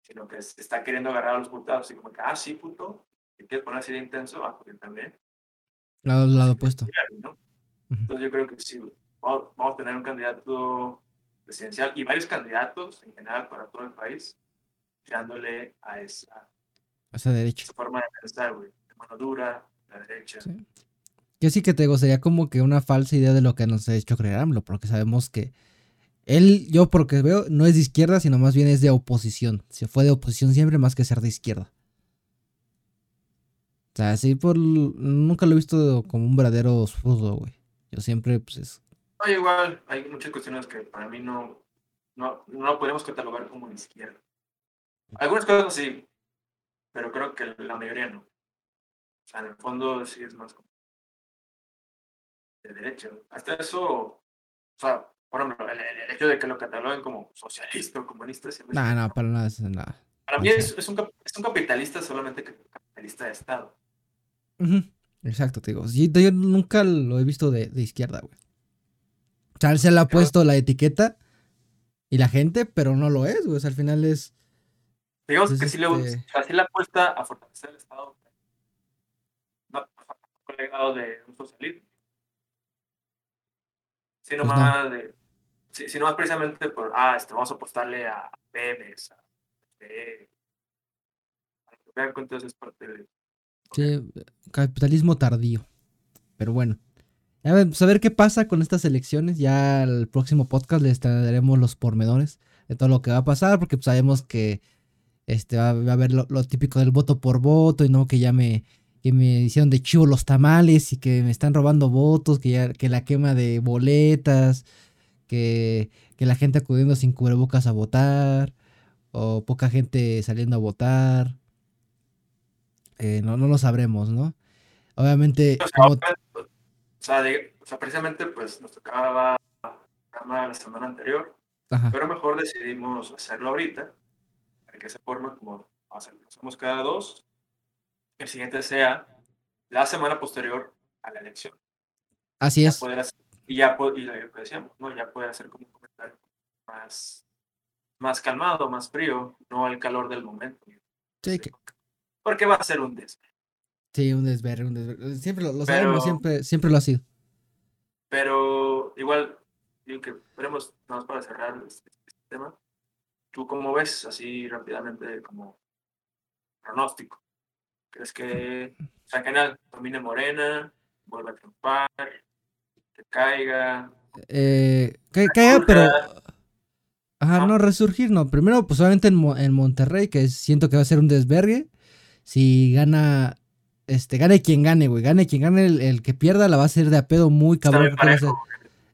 sino que está queriendo agarrar a los putados, y como que, ah, sí, puto, te quieres poner así de intenso, ah, porque también. Lado, lado opuesto. Entonces yo creo que sí, vamos, vamos a tener un candidato presidencial y varios candidatos en general para todo el país, tirándole a esa, Hacia derecha. esa forma de pensar, güey, de mano dura, la derecha. Sí. Yo sí que te digo, sería como que una falsa idea de lo que nos ha hecho creer AMLO, porque sabemos que él, yo por lo que veo, no es de izquierda, sino más bien es de oposición. Se fue de oposición siempre más que ser de izquierda. O sea, sí, por, nunca lo he visto como un verdadero zurdo, güey. Yo siempre, pues, es, No, igual, hay muchas cuestiones que para mí no, no, no podemos catalogar como de izquierda. Algunas cosas sí, pero creo que la mayoría no. O sea, en el fondo sí es más como de derecha. Hasta eso, o sea, por ejemplo, el, el hecho de que lo cataloguen como socialista o comunista. No, como- no, para nada, nada. Para mí es, es un, es un capitalista solamente que capitalista de Estado. Exacto, te digo. Yo nunca lo he visto de, de izquierda, güey. O sea, él se le ha puesto la etiqueta y la gente, pero no lo es, güey. O sea, al final es. Digamos Pues que sí le, este- sí le apuesta a fortalecer el Estado. No, un legado de un socialismo. Sino Pues no. más de. Sí, sino más precisamente por, ah, este, vamos a apostarle a Pemex, a, este, a lo que vean que entonces es parte de. Sí, capitalismo tardío. Pero bueno. A ver, pues a ver qué pasa con estas elecciones. Ya el próximo podcast les daremos los pormenores de todo lo que va a pasar. Porque pues, sabemos que este, va, va a haber lo, lo típico del voto por voto. Y no que ya me, que me hicieron de chivo los tamales. Y que me están robando votos. Que, ya, que la quema de boletas. Que, que la gente acudiendo sin cubrebocas a votar. O poca gente saliendo a votar. Eh, no, no lo sabremos, ¿no? Obviamente, O sea, como- o sea, de- o sea, precisamente pues nos tocaba la semana anterior, ajá, pero mejor decidimos hacerlo ahorita, para que se forme como hacemos cada dos. El siguiente sea la semana posterior a la elección. así Ya es. poder hacer- y ya y lo que decíamos, ¿no? Ya puede hacer como un comentario más, más calmado, más frío, no el calor del momento. Sí, que- Porque va a ser un des. sí, un desvergue, un desvergue. Siempre lo, lo Pero- sabemos, siempre, siempre lo ha sido. Pero igual, digo que veremos, nada más para cerrar este, este tema. ¿Tú cómo ves así rápidamente como pronóstico? ¿Crees que, o sea, general, domine Morena, vuelva a triunfar, que caiga? Eh, que caiga, pero. Ajá. no resurgir, no. Primero, pues obviamente en, Mo- en Monterrey, que siento que va a ser un desvergue. Si gana. Este, gane quien gane, güey. Gane quien gane, el, el que pierda la va a hacer de a pedo muy Está cabrón. ser- parejo.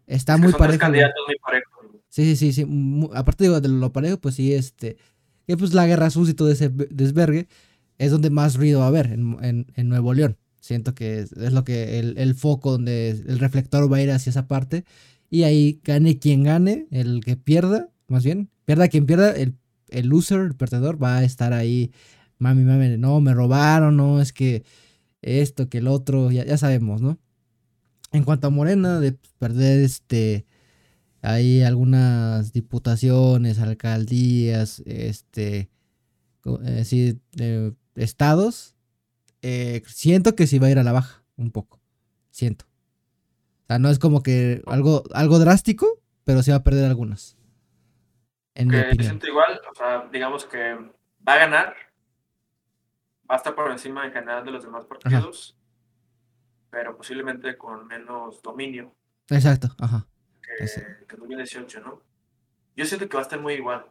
está Es muy parejo. candidatos muy parejos. güey. Sí, sí, sí, sí. aparte digo, de lo parejo, pues sí, este. Que pues la guerra sucia y todo ese desvergue es donde más ruido va a haber en, en- en Nuevo León. Siento que es, es lo que el, el foco donde el reflector va a ir hacia esa parte. Y ahí gane quien gane, el que pierda, más bien, pierda quien pierda, el, el loser, el perdedor, va a estar ahí. Mami, mami, no, me robaron, no, es que esto, que el otro, ya, ya sabemos, ¿no? En cuanto a Morena, de perder este hay algunas diputaciones, alcaldías, este, eh, sí, eh, estados. eh, siento que sí va a ir a la baja, un poco. Siento. O sea, no es como que algo, algo drástico, pero sí va a perder algunas. En mi Que yo opinión. siento igual, o sea, digamos que va a ganar, va a estar por encima en general de los demás partidos, pero posiblemente con menos dominio Exacto, ajá. que, Ese. que en 2018, ¿no? Yo siento que va a estar muy igual.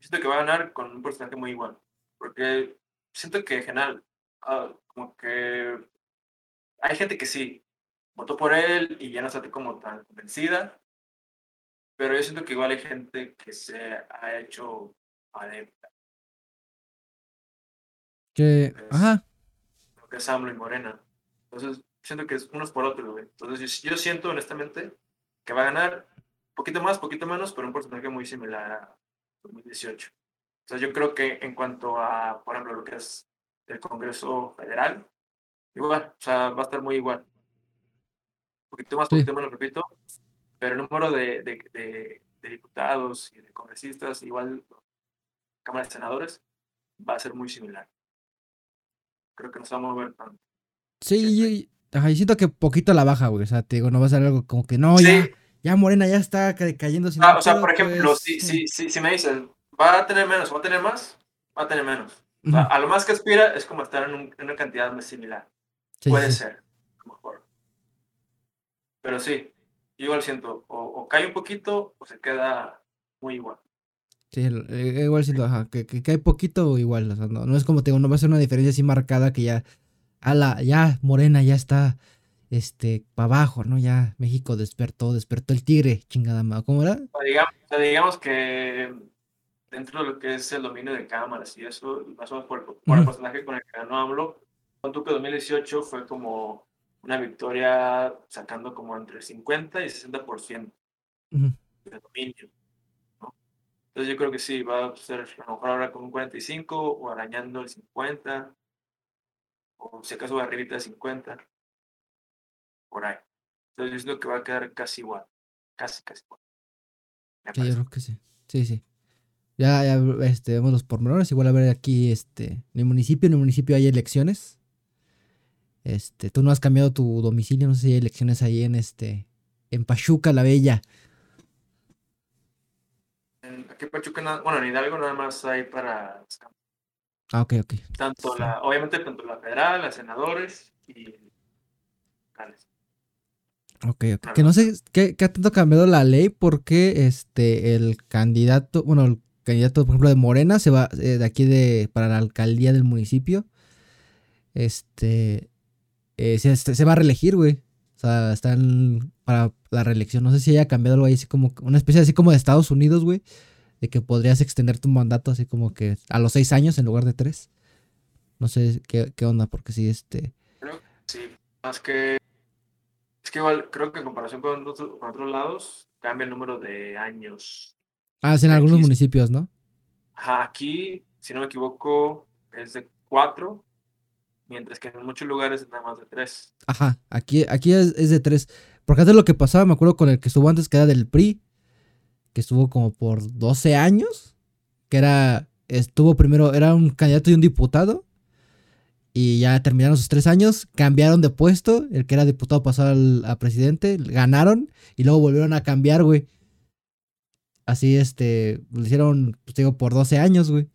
Siento que va a ganar con un porcentaje muy igual. Porque siento que en general, ah, como que hay gente que sí, votó por él y ya no está como tan convencida. Pero yo siento que igual hay gente que se ha hecho adepta, Que, Pues, ajá. lo que es AMLO y Morena. Entonces, siento que es unos por otros, güey. Entonces, yo, yo siento honestamente que va a ganar poquito más, poquito menos, pero un porcentaje muy similar a 2018. Entonces, yo creo que en cuanto a, por ejemplo, lo que es el Congreso Federal, igual, o sea, va a estar muy igual. Poquito más, Sí. poquito menos, repito, pero el número de, de, de- de diputados y de congresistas, igual, Cámara de Senadores, va a ser muy similar. Creo que nos vamos a mover tanto. Sí, ajá, yo siento que poquito la baja, güey. O sea, te digo, no va a ser algo como que no, Sí, ya, ya Morena ya está ca- cayendo sin Ah, o sea, por ejemplo, pues, si, si, si, si me dices, ¿va a tener menos va a tener más? Va a tener menos. O a lo más que aspira es como estar en, un- en una cantidad más similar. Sí, Puede sí, ser, mejor. Pero sí, yo igual siento, o, o cae un poquito o se queda muy igual. Sí, eh, igual siento, ajá, que, que, que hay poquito igual, o sea, no, no es como te digo, no va a ser una diferencia así marcada que ya, a la, ya Morena ya está, este, para abajo, ¿no? Ya México despertó, despertó el tigre, chingada madre, ¿cómo era? O digamos, o digamos que dentro de lo que es el dominio de cámaras y eso, más o menos por, por el personaje con el que ganó AMLO, tú que 2018 fue como una victoria sacando como entre 50 y 60%. Ujú. de dominio. Entonces yo creo que sí, va a ser a lo mejor ahora con un 45 o arañando el 50, o si acaso arribita de 50, por ahí. Entonces yo siento que va a quedar casi igual, casi, casi igual. Sí, yo creo que sí. Sí, sí. Ya, ya este, vemos los pormenores. Igual a ver aquí, este, en el municipio, en el municipio hay elecciones. Este, tú no has cambiado tu domicilio, no sé si hay elecciones ahí en este, en Pachuca la Bella. Aquí en Pachuca, nada- bueno, en Hidalgo nada más hay para Ah, ok, ok. tanto Sí. la, obviamente tanto la federal, las senadores y locales. Ok, ok. Que no sé qué, qué ha tanto cambiado la ley porque este, el candidato, bueno, el candidato, por ejemplo, de Morena se va eh, de aquí de, para la alcaldía del municipio. Este, eh, se va a reelegir, güey. O sea, están para la reelección. No sé si haya cambiado algo ahí, así como una especie así como de Estados Unidos, güey. De que podrías extender tu mandato así como que a los seis años en lugar de tres. No sé qué, qué onda, porque sí, este. Sí, más que. Es que igual creo que en comparación con, otro- con otros lados, cambia el número de años. Ah, es en algunos municipios, ¿no? Ajá, aquí, si no me equivoco, es de cuatro, mientras que en muchos lugares es nada más de tres. Ajá, aquí, aquí es, es de tres. Porque antes lo que pasaba, me acuerdo con el que estuvo antes, que era del PRI, que estuvo como por 12 años, que era, estuvo primero, era un candidato y un diputado, y ya terminaron sus tres años, cambiaron de puesto, el que era diputado pasó al, a presidente, ganaron, y luego volvieron a cambiar, güey. Así, este, lo hicieron, pues digo, por 12 años, güey.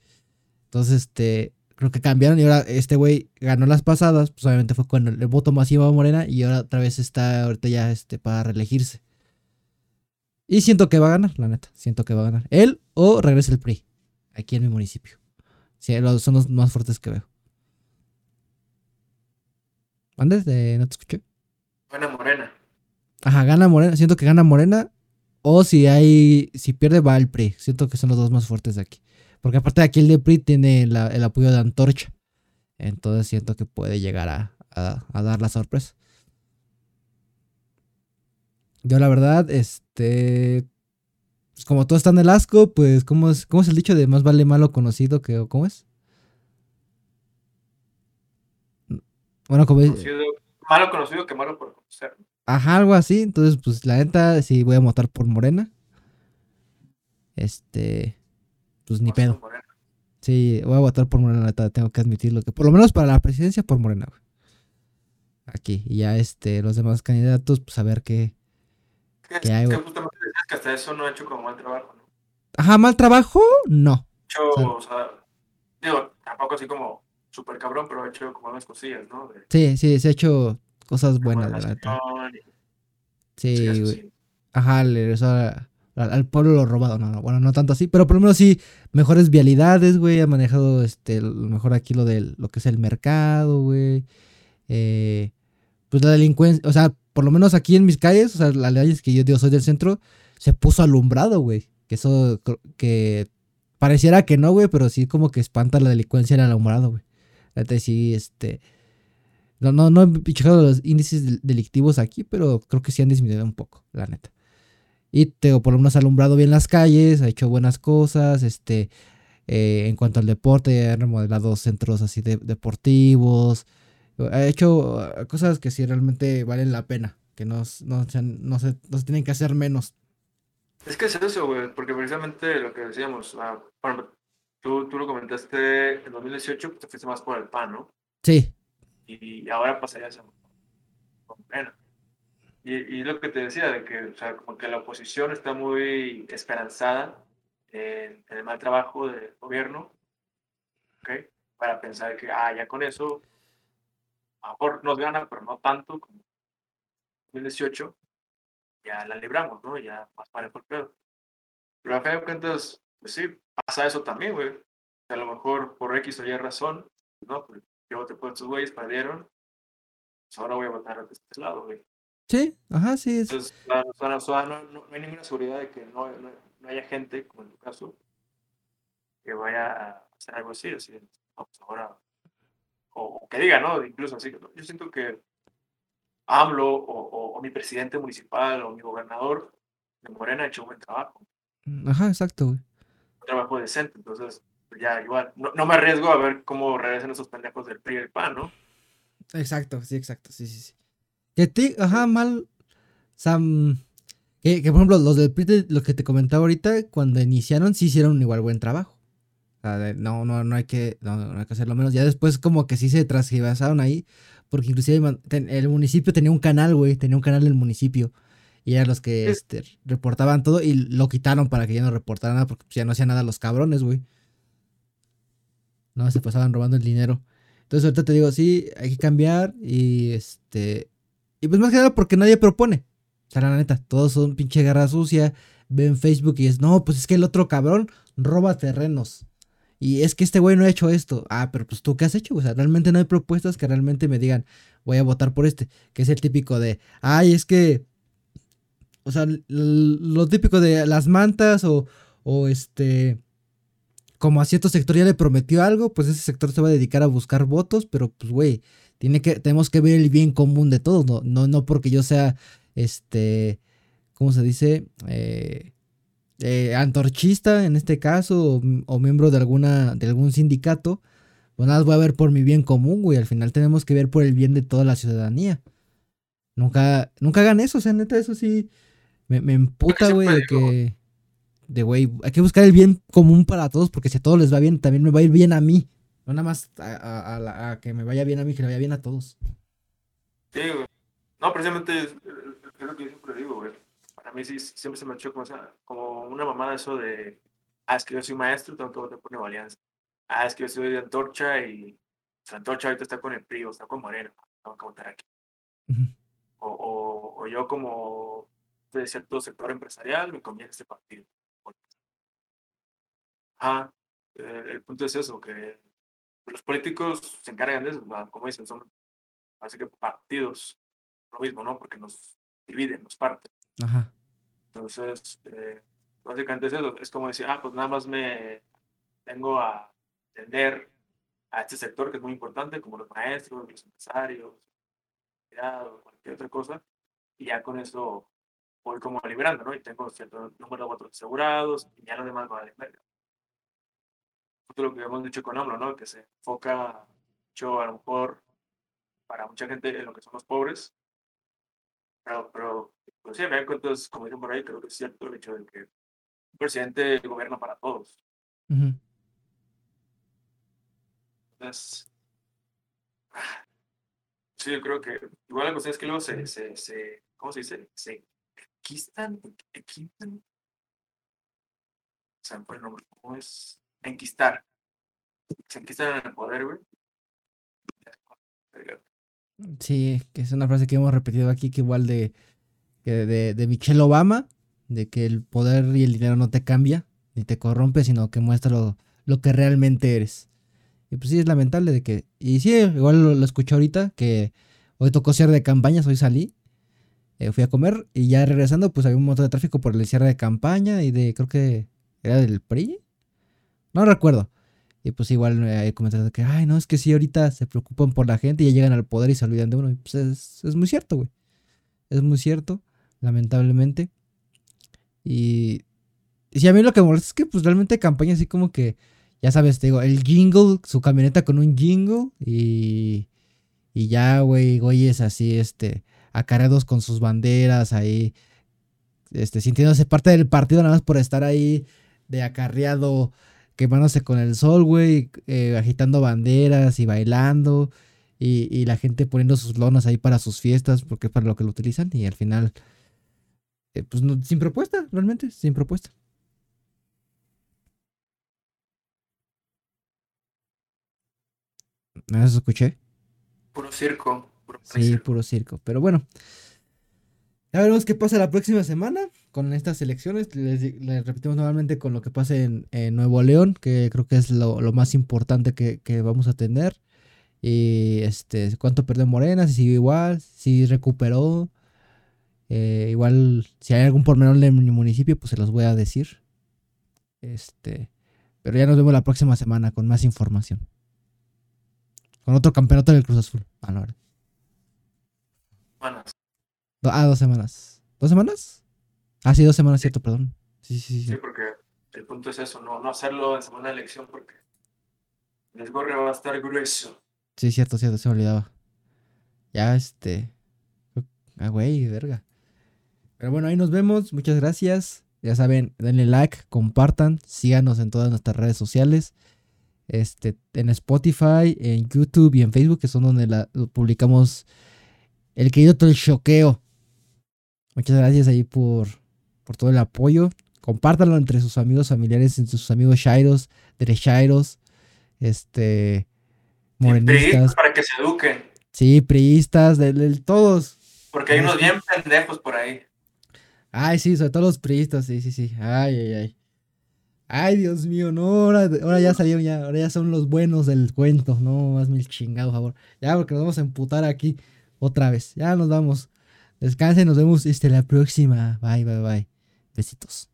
Entonces, este, creo que cambiaron y ahora este güey ganó las pasadas, pues obviamente fue con el, el voto masivo a Morena y ahora otra vez está ahorita ya este para reelegirse. Y siento que va a ganar, la neta, siento que va a ganar. Él o regresa el PRI, aquí en mi municipio. Sí, los- son los más fuertes que veo. ¿Andes? De, no te escuché. Buena morena. Ajá, gana Morena, siento que gana Morena. O si hay, si pierde va el PRI. Siento que son los dos más fuertes de aquí. Porque aparte de aquí el de PRI tiene la- el apoyo de Antorcha. Entonces siento que puede llegar a, a- a dar la sorpresa. Yo la verdad, este... Pues como todo está en el asco, pues ¿cómo es, cómo es el dicho de más vale malo conocido que... ¿Cómo es? Bueno, como... Conocido- malo conocido que malo por conocer. Ajá, algo así. Entonces, pues la neta, sí voy a votar por Morena. Este. Pues ni pedo. Sí, voy a votar por Morena, la neta, tengo que admitirlo. Que por lo menos para la presidencia, por Morena, güey. Aquí. Y ya este, los demás candidatos, pues a ver qué. Es ¿Qué hay, que justamente decías que hasta eso no ha hecho como mal trabajo, ¿no? Ajá, mal trabajo, no. hecho, o sea, digo, tampoco así como súper cabrón, pero ha hecho como unas cosillas, ¿no? De Sí, sí, se ha hecho cosas buenas, la y Sí, güey. Ajá, le regresó a- al, al pueblo lo robado. No, no, bueno, no tanto así, pero por lo menos sí, mejores vialidades, güey. Ha manejado este, lo mejor aquí lo del lo que es el mercado, güey. Eh, pues la delincuencia, o sea, por lo menos aquí en mis calles, o sea, las calles que yo digo soy del centro, se puso alumbrado, güey. Que eso, que pareciera que no, güey, pero sí como que espanta la delincuencia el alumbrado, güey. Neta, sí, este. No, no, no he checado los índices del- delictivos aquí, pero creo que sí han disminuido un poco, la neta. Y por lo menos ha alumbrado bien las calles, ha hecho buenas cosas, este, eh, en cuanto al deporte, ha remodelado centros así de, deportivos, ha hecho uh, cosas que sí realmente valen la pena, que no, no, no se, no se tienen que hacer menos. Es que es eso, güey, porque precisamente lo que decíamos, ah, ejemplo, tú, tú lo comentaste en 2018, pues te fuiste más por el PAN, ¿no? Sí, Y ahora pasarías a con Morena. Y, y lo que te decía, de que, o sea, como que la oposición está muy esperanzada en, en el mal trabajo del gobierno, ¿ok? Para pensar que, ah, ya con eso, a lo mejor nos gana, pero no tanto como 2018, ya la libramos, ¿no? Ya más parejo el pedo. Pero a fin de cuentas, pues sí, pasa eso también, güey. A lo mejor por X o Y razón, ¿no? Pues yo voté por estos güeyes, perdieron, pues ahora voy a votar de este lado, güey. sí, ajá, sí, es- Entonces, la- o sea, o sea, no, no- no hay ninguna seguridad de que no, no, no haya gente, como en tu caso, que vaya a hacer algo así, así, pues ahora, o, que diga, ¿no? Incluso así, yo siento que AMLO o, o- o mi presidente municipal o mi gobernador de Morena ha hecho un buen trabajo. Ajá, exacto, güey. Un trabajo decente. Entonces, pues ya igual, no, no me arriesgo a ver cómo regresan esos pendejos del PRI y el PAN, ¿no? Exacto, sí, exacto, sí, sí, sí. Que ti, ajá, mal. Sam. Que, que, por ejemplo, los del PRI, lo que te comentaba ahorita, cuando iniciaron, sí hicieron un igual buen trabajo. O sea, de- no, no, no hay que, no, no hay que hacerlo menos. Ya después como que sí se transgiversaron ahí, porque inclusive el municipio tenía un canal, güey, tenía un canal del municipio. Y eran los que este, reportaban todo y lo quitaron para que ya no reportaran nada, porque pues, ya no hacían nada los cabrones, güey. No, se pasaban robando el dinero. Entonces ahorita te digo, sí, hay que cambiar y este... Y pues más que nada porque nadie propone. O sea, la neta, todos son pinche guerra sucia. Ven Facebook y es, no, pues es que el otro cabrón roba terrenos. Y es que este güey no ha hecho esto. Ah, pero pues tú qué has hecho. O sea, realmente no hay propuestas que realmente me digan, voy a votar por este. Que es el típico de, ay, es que... O sea, lo típico de las mantas o, o este como a cierto sector ya le prometió algo, pues ese sector se va a dedicar a buscar votos, pero pues güey, que tenemos que ver el bien común de todos, no no no porque yo sea este ¿cómo se dice? Eh, eh, antorchista en este caso o, o miembro de alguna de algún sindicato, pues nada, más voy a ver por mi bien común, güey, al final tenemos que ver por el bien de toda la ciudadanía. Nunca nunca hagan eso, o sea, neta eso sí me, me emputa, güey, de que de güey, hay que buscar el bien común para todos, porque si a todos les va bien, también me va a ir bien a mí. No nada más a, a- a la- a que me vaya bien a mí, que le vaya bien a todos. Sí, güey. No, precisamente es, es lo que yo siempre digo, güey. Para mí sí, siempre se me ha hecho como, como una mamada eso de, ah, es que yo soy maestro, tengo que votar por Nueva Alianza. Ah, es que yo soy de Antorcha y pues, Antorcha ahorita está con el PRI o está con Moreno, tengo que votar aquí. O, o, o yo como de cierto sector empresarial me conviene este partido. Ajá, eh, el punto es eso, que los políticos se encargan de eso, como dicen, son así que partidos, lo mismo, ¿no? Porque nos dividen, nos parten. Ajá. Entonces, eh, básicamente es eso, es como decir, ah, pues nada más me tengo a atender a este sector que es muy importante, como los maestros, los empresarios, o cualquier otra cosa, y ya con eso voy como liberando, ¿no? Y tengo cierto número de votos asegurados, y ya lo demás va a. Justo lo que hemos dicho con AMLO, ¿no? Que se enfoca mucho, a lo mejor, para mucha gente en lo que son los pobres, pero, pero pues sí, me dan cuenta, como dicen por ahí, creo que es cierto el hecho de que un presidente gobierna para todos. Entonces, sí, yo creo que igual la cuestión es que luego se, se, se ¿cómo se dice? Se enquistan, enquistan. O sea, el nombre, ¿cómo es? Enquistar. Se enquistan en el poder, güey. Sí, que es una frase que hemos repetido aquí, que igual de, que de, de Michelle Obama, de que el poder y el dinero no te cambia, ni te corrompe, sino que muestra lo, lo que realmente eres. Y pues sí, es lamentable de que... Y sí, igual lo, escuché ahorita, que hoy tocó cierre de campañas, hoy salí, eh, fui a comer y ya regresando pues había un montón de tráfico por el cierre de campaña y de, creo que era del PRI, no recuerdo. Y pues igual eh, hay comentarios de que, ay, no, es que sí, ahorita se preocupan por la gente y ya llegan al poder y se olvidan de uno. Y pues es, es muy cierto, güey. Es muy cierto, lamentablemente. Y, y a mí lo que me molesta es que pues realmente campaña así como que, ya sabes, te digo, el jingle, su camioneta con un jingle y, y ya, güey, güeyes así, este, acarreados con sus banderas ahí, este, sintiéndose parte del partido nada más por estar ahí de acarreado quemándose con el sol, güey, eh, agitando banderas y bailando. Y, y la gente poniendo sus lonas ahí para sus fiestas, porque es para lo que lo utilizan. Y al final, eh, pues no- sin propuesta, realmente, sin propuesta. ¿No eso escuché? Puro circo. Puro Sí, puro circo. Pero bueno. Ya veremos qué pasa la próxima semana con estas elecciones. Les, repetimos nuevamente con lo que pase en, en Nuevo León, que creo que es lo, lo más importante que, que vamos a tener. Y este, cuánto perdió Morena, si siguió igual, si recuperó. Eh, igual, si hay algún pormenor de mi municipio, pues se los voy a decir. Este, pero ya nos vemos la próxima semana con más información. Con otro campeonato del Cruz Azul. Ah, no, Do- Ah, dos semanas. ¿Dos semanas? Ah, sí, dos semanas, cierto, perdón. Sí, sí, sí. Sí, porque el punto es eso, no, no hacerlo en segunda elección porque el gorre va a estar grueso. Sí, cierto, cierto, se me olvidaba. Ya, este. Ah, güey, verga. Pero bueno, ahí nos vemos. Muchas gracias. Ya saben, denle like, compartan, síganos en todas nuestras redes sociales. Este, en Spotify, en YouTube y en Facebook, que son donde la, publicamos el querido todo el choqueo. Muchas gracias ahí por, por todo el apoyo. Compártanlo entre sus amigos familiares, entre sus amigos Shairos, derechairos, este, morenistas. para que se eduquen. Sí, priistas, de, todos. Porque hay unos bien pendejos por ahí. Ay, sí, sobre todo los priistas, sí, sí, sí. Ay, ay, ay. Ay, Dios mío, no, ahora, ahora ya salieron, ya, ahora ya son los buenos del cuento. No, más mil chingado, favor. Ya, porque nos vamos a emputar aquí otra vez. Ya nos vamos. Descansen, nos vemos este, la próxima. Bye, bye, bye. Besitos.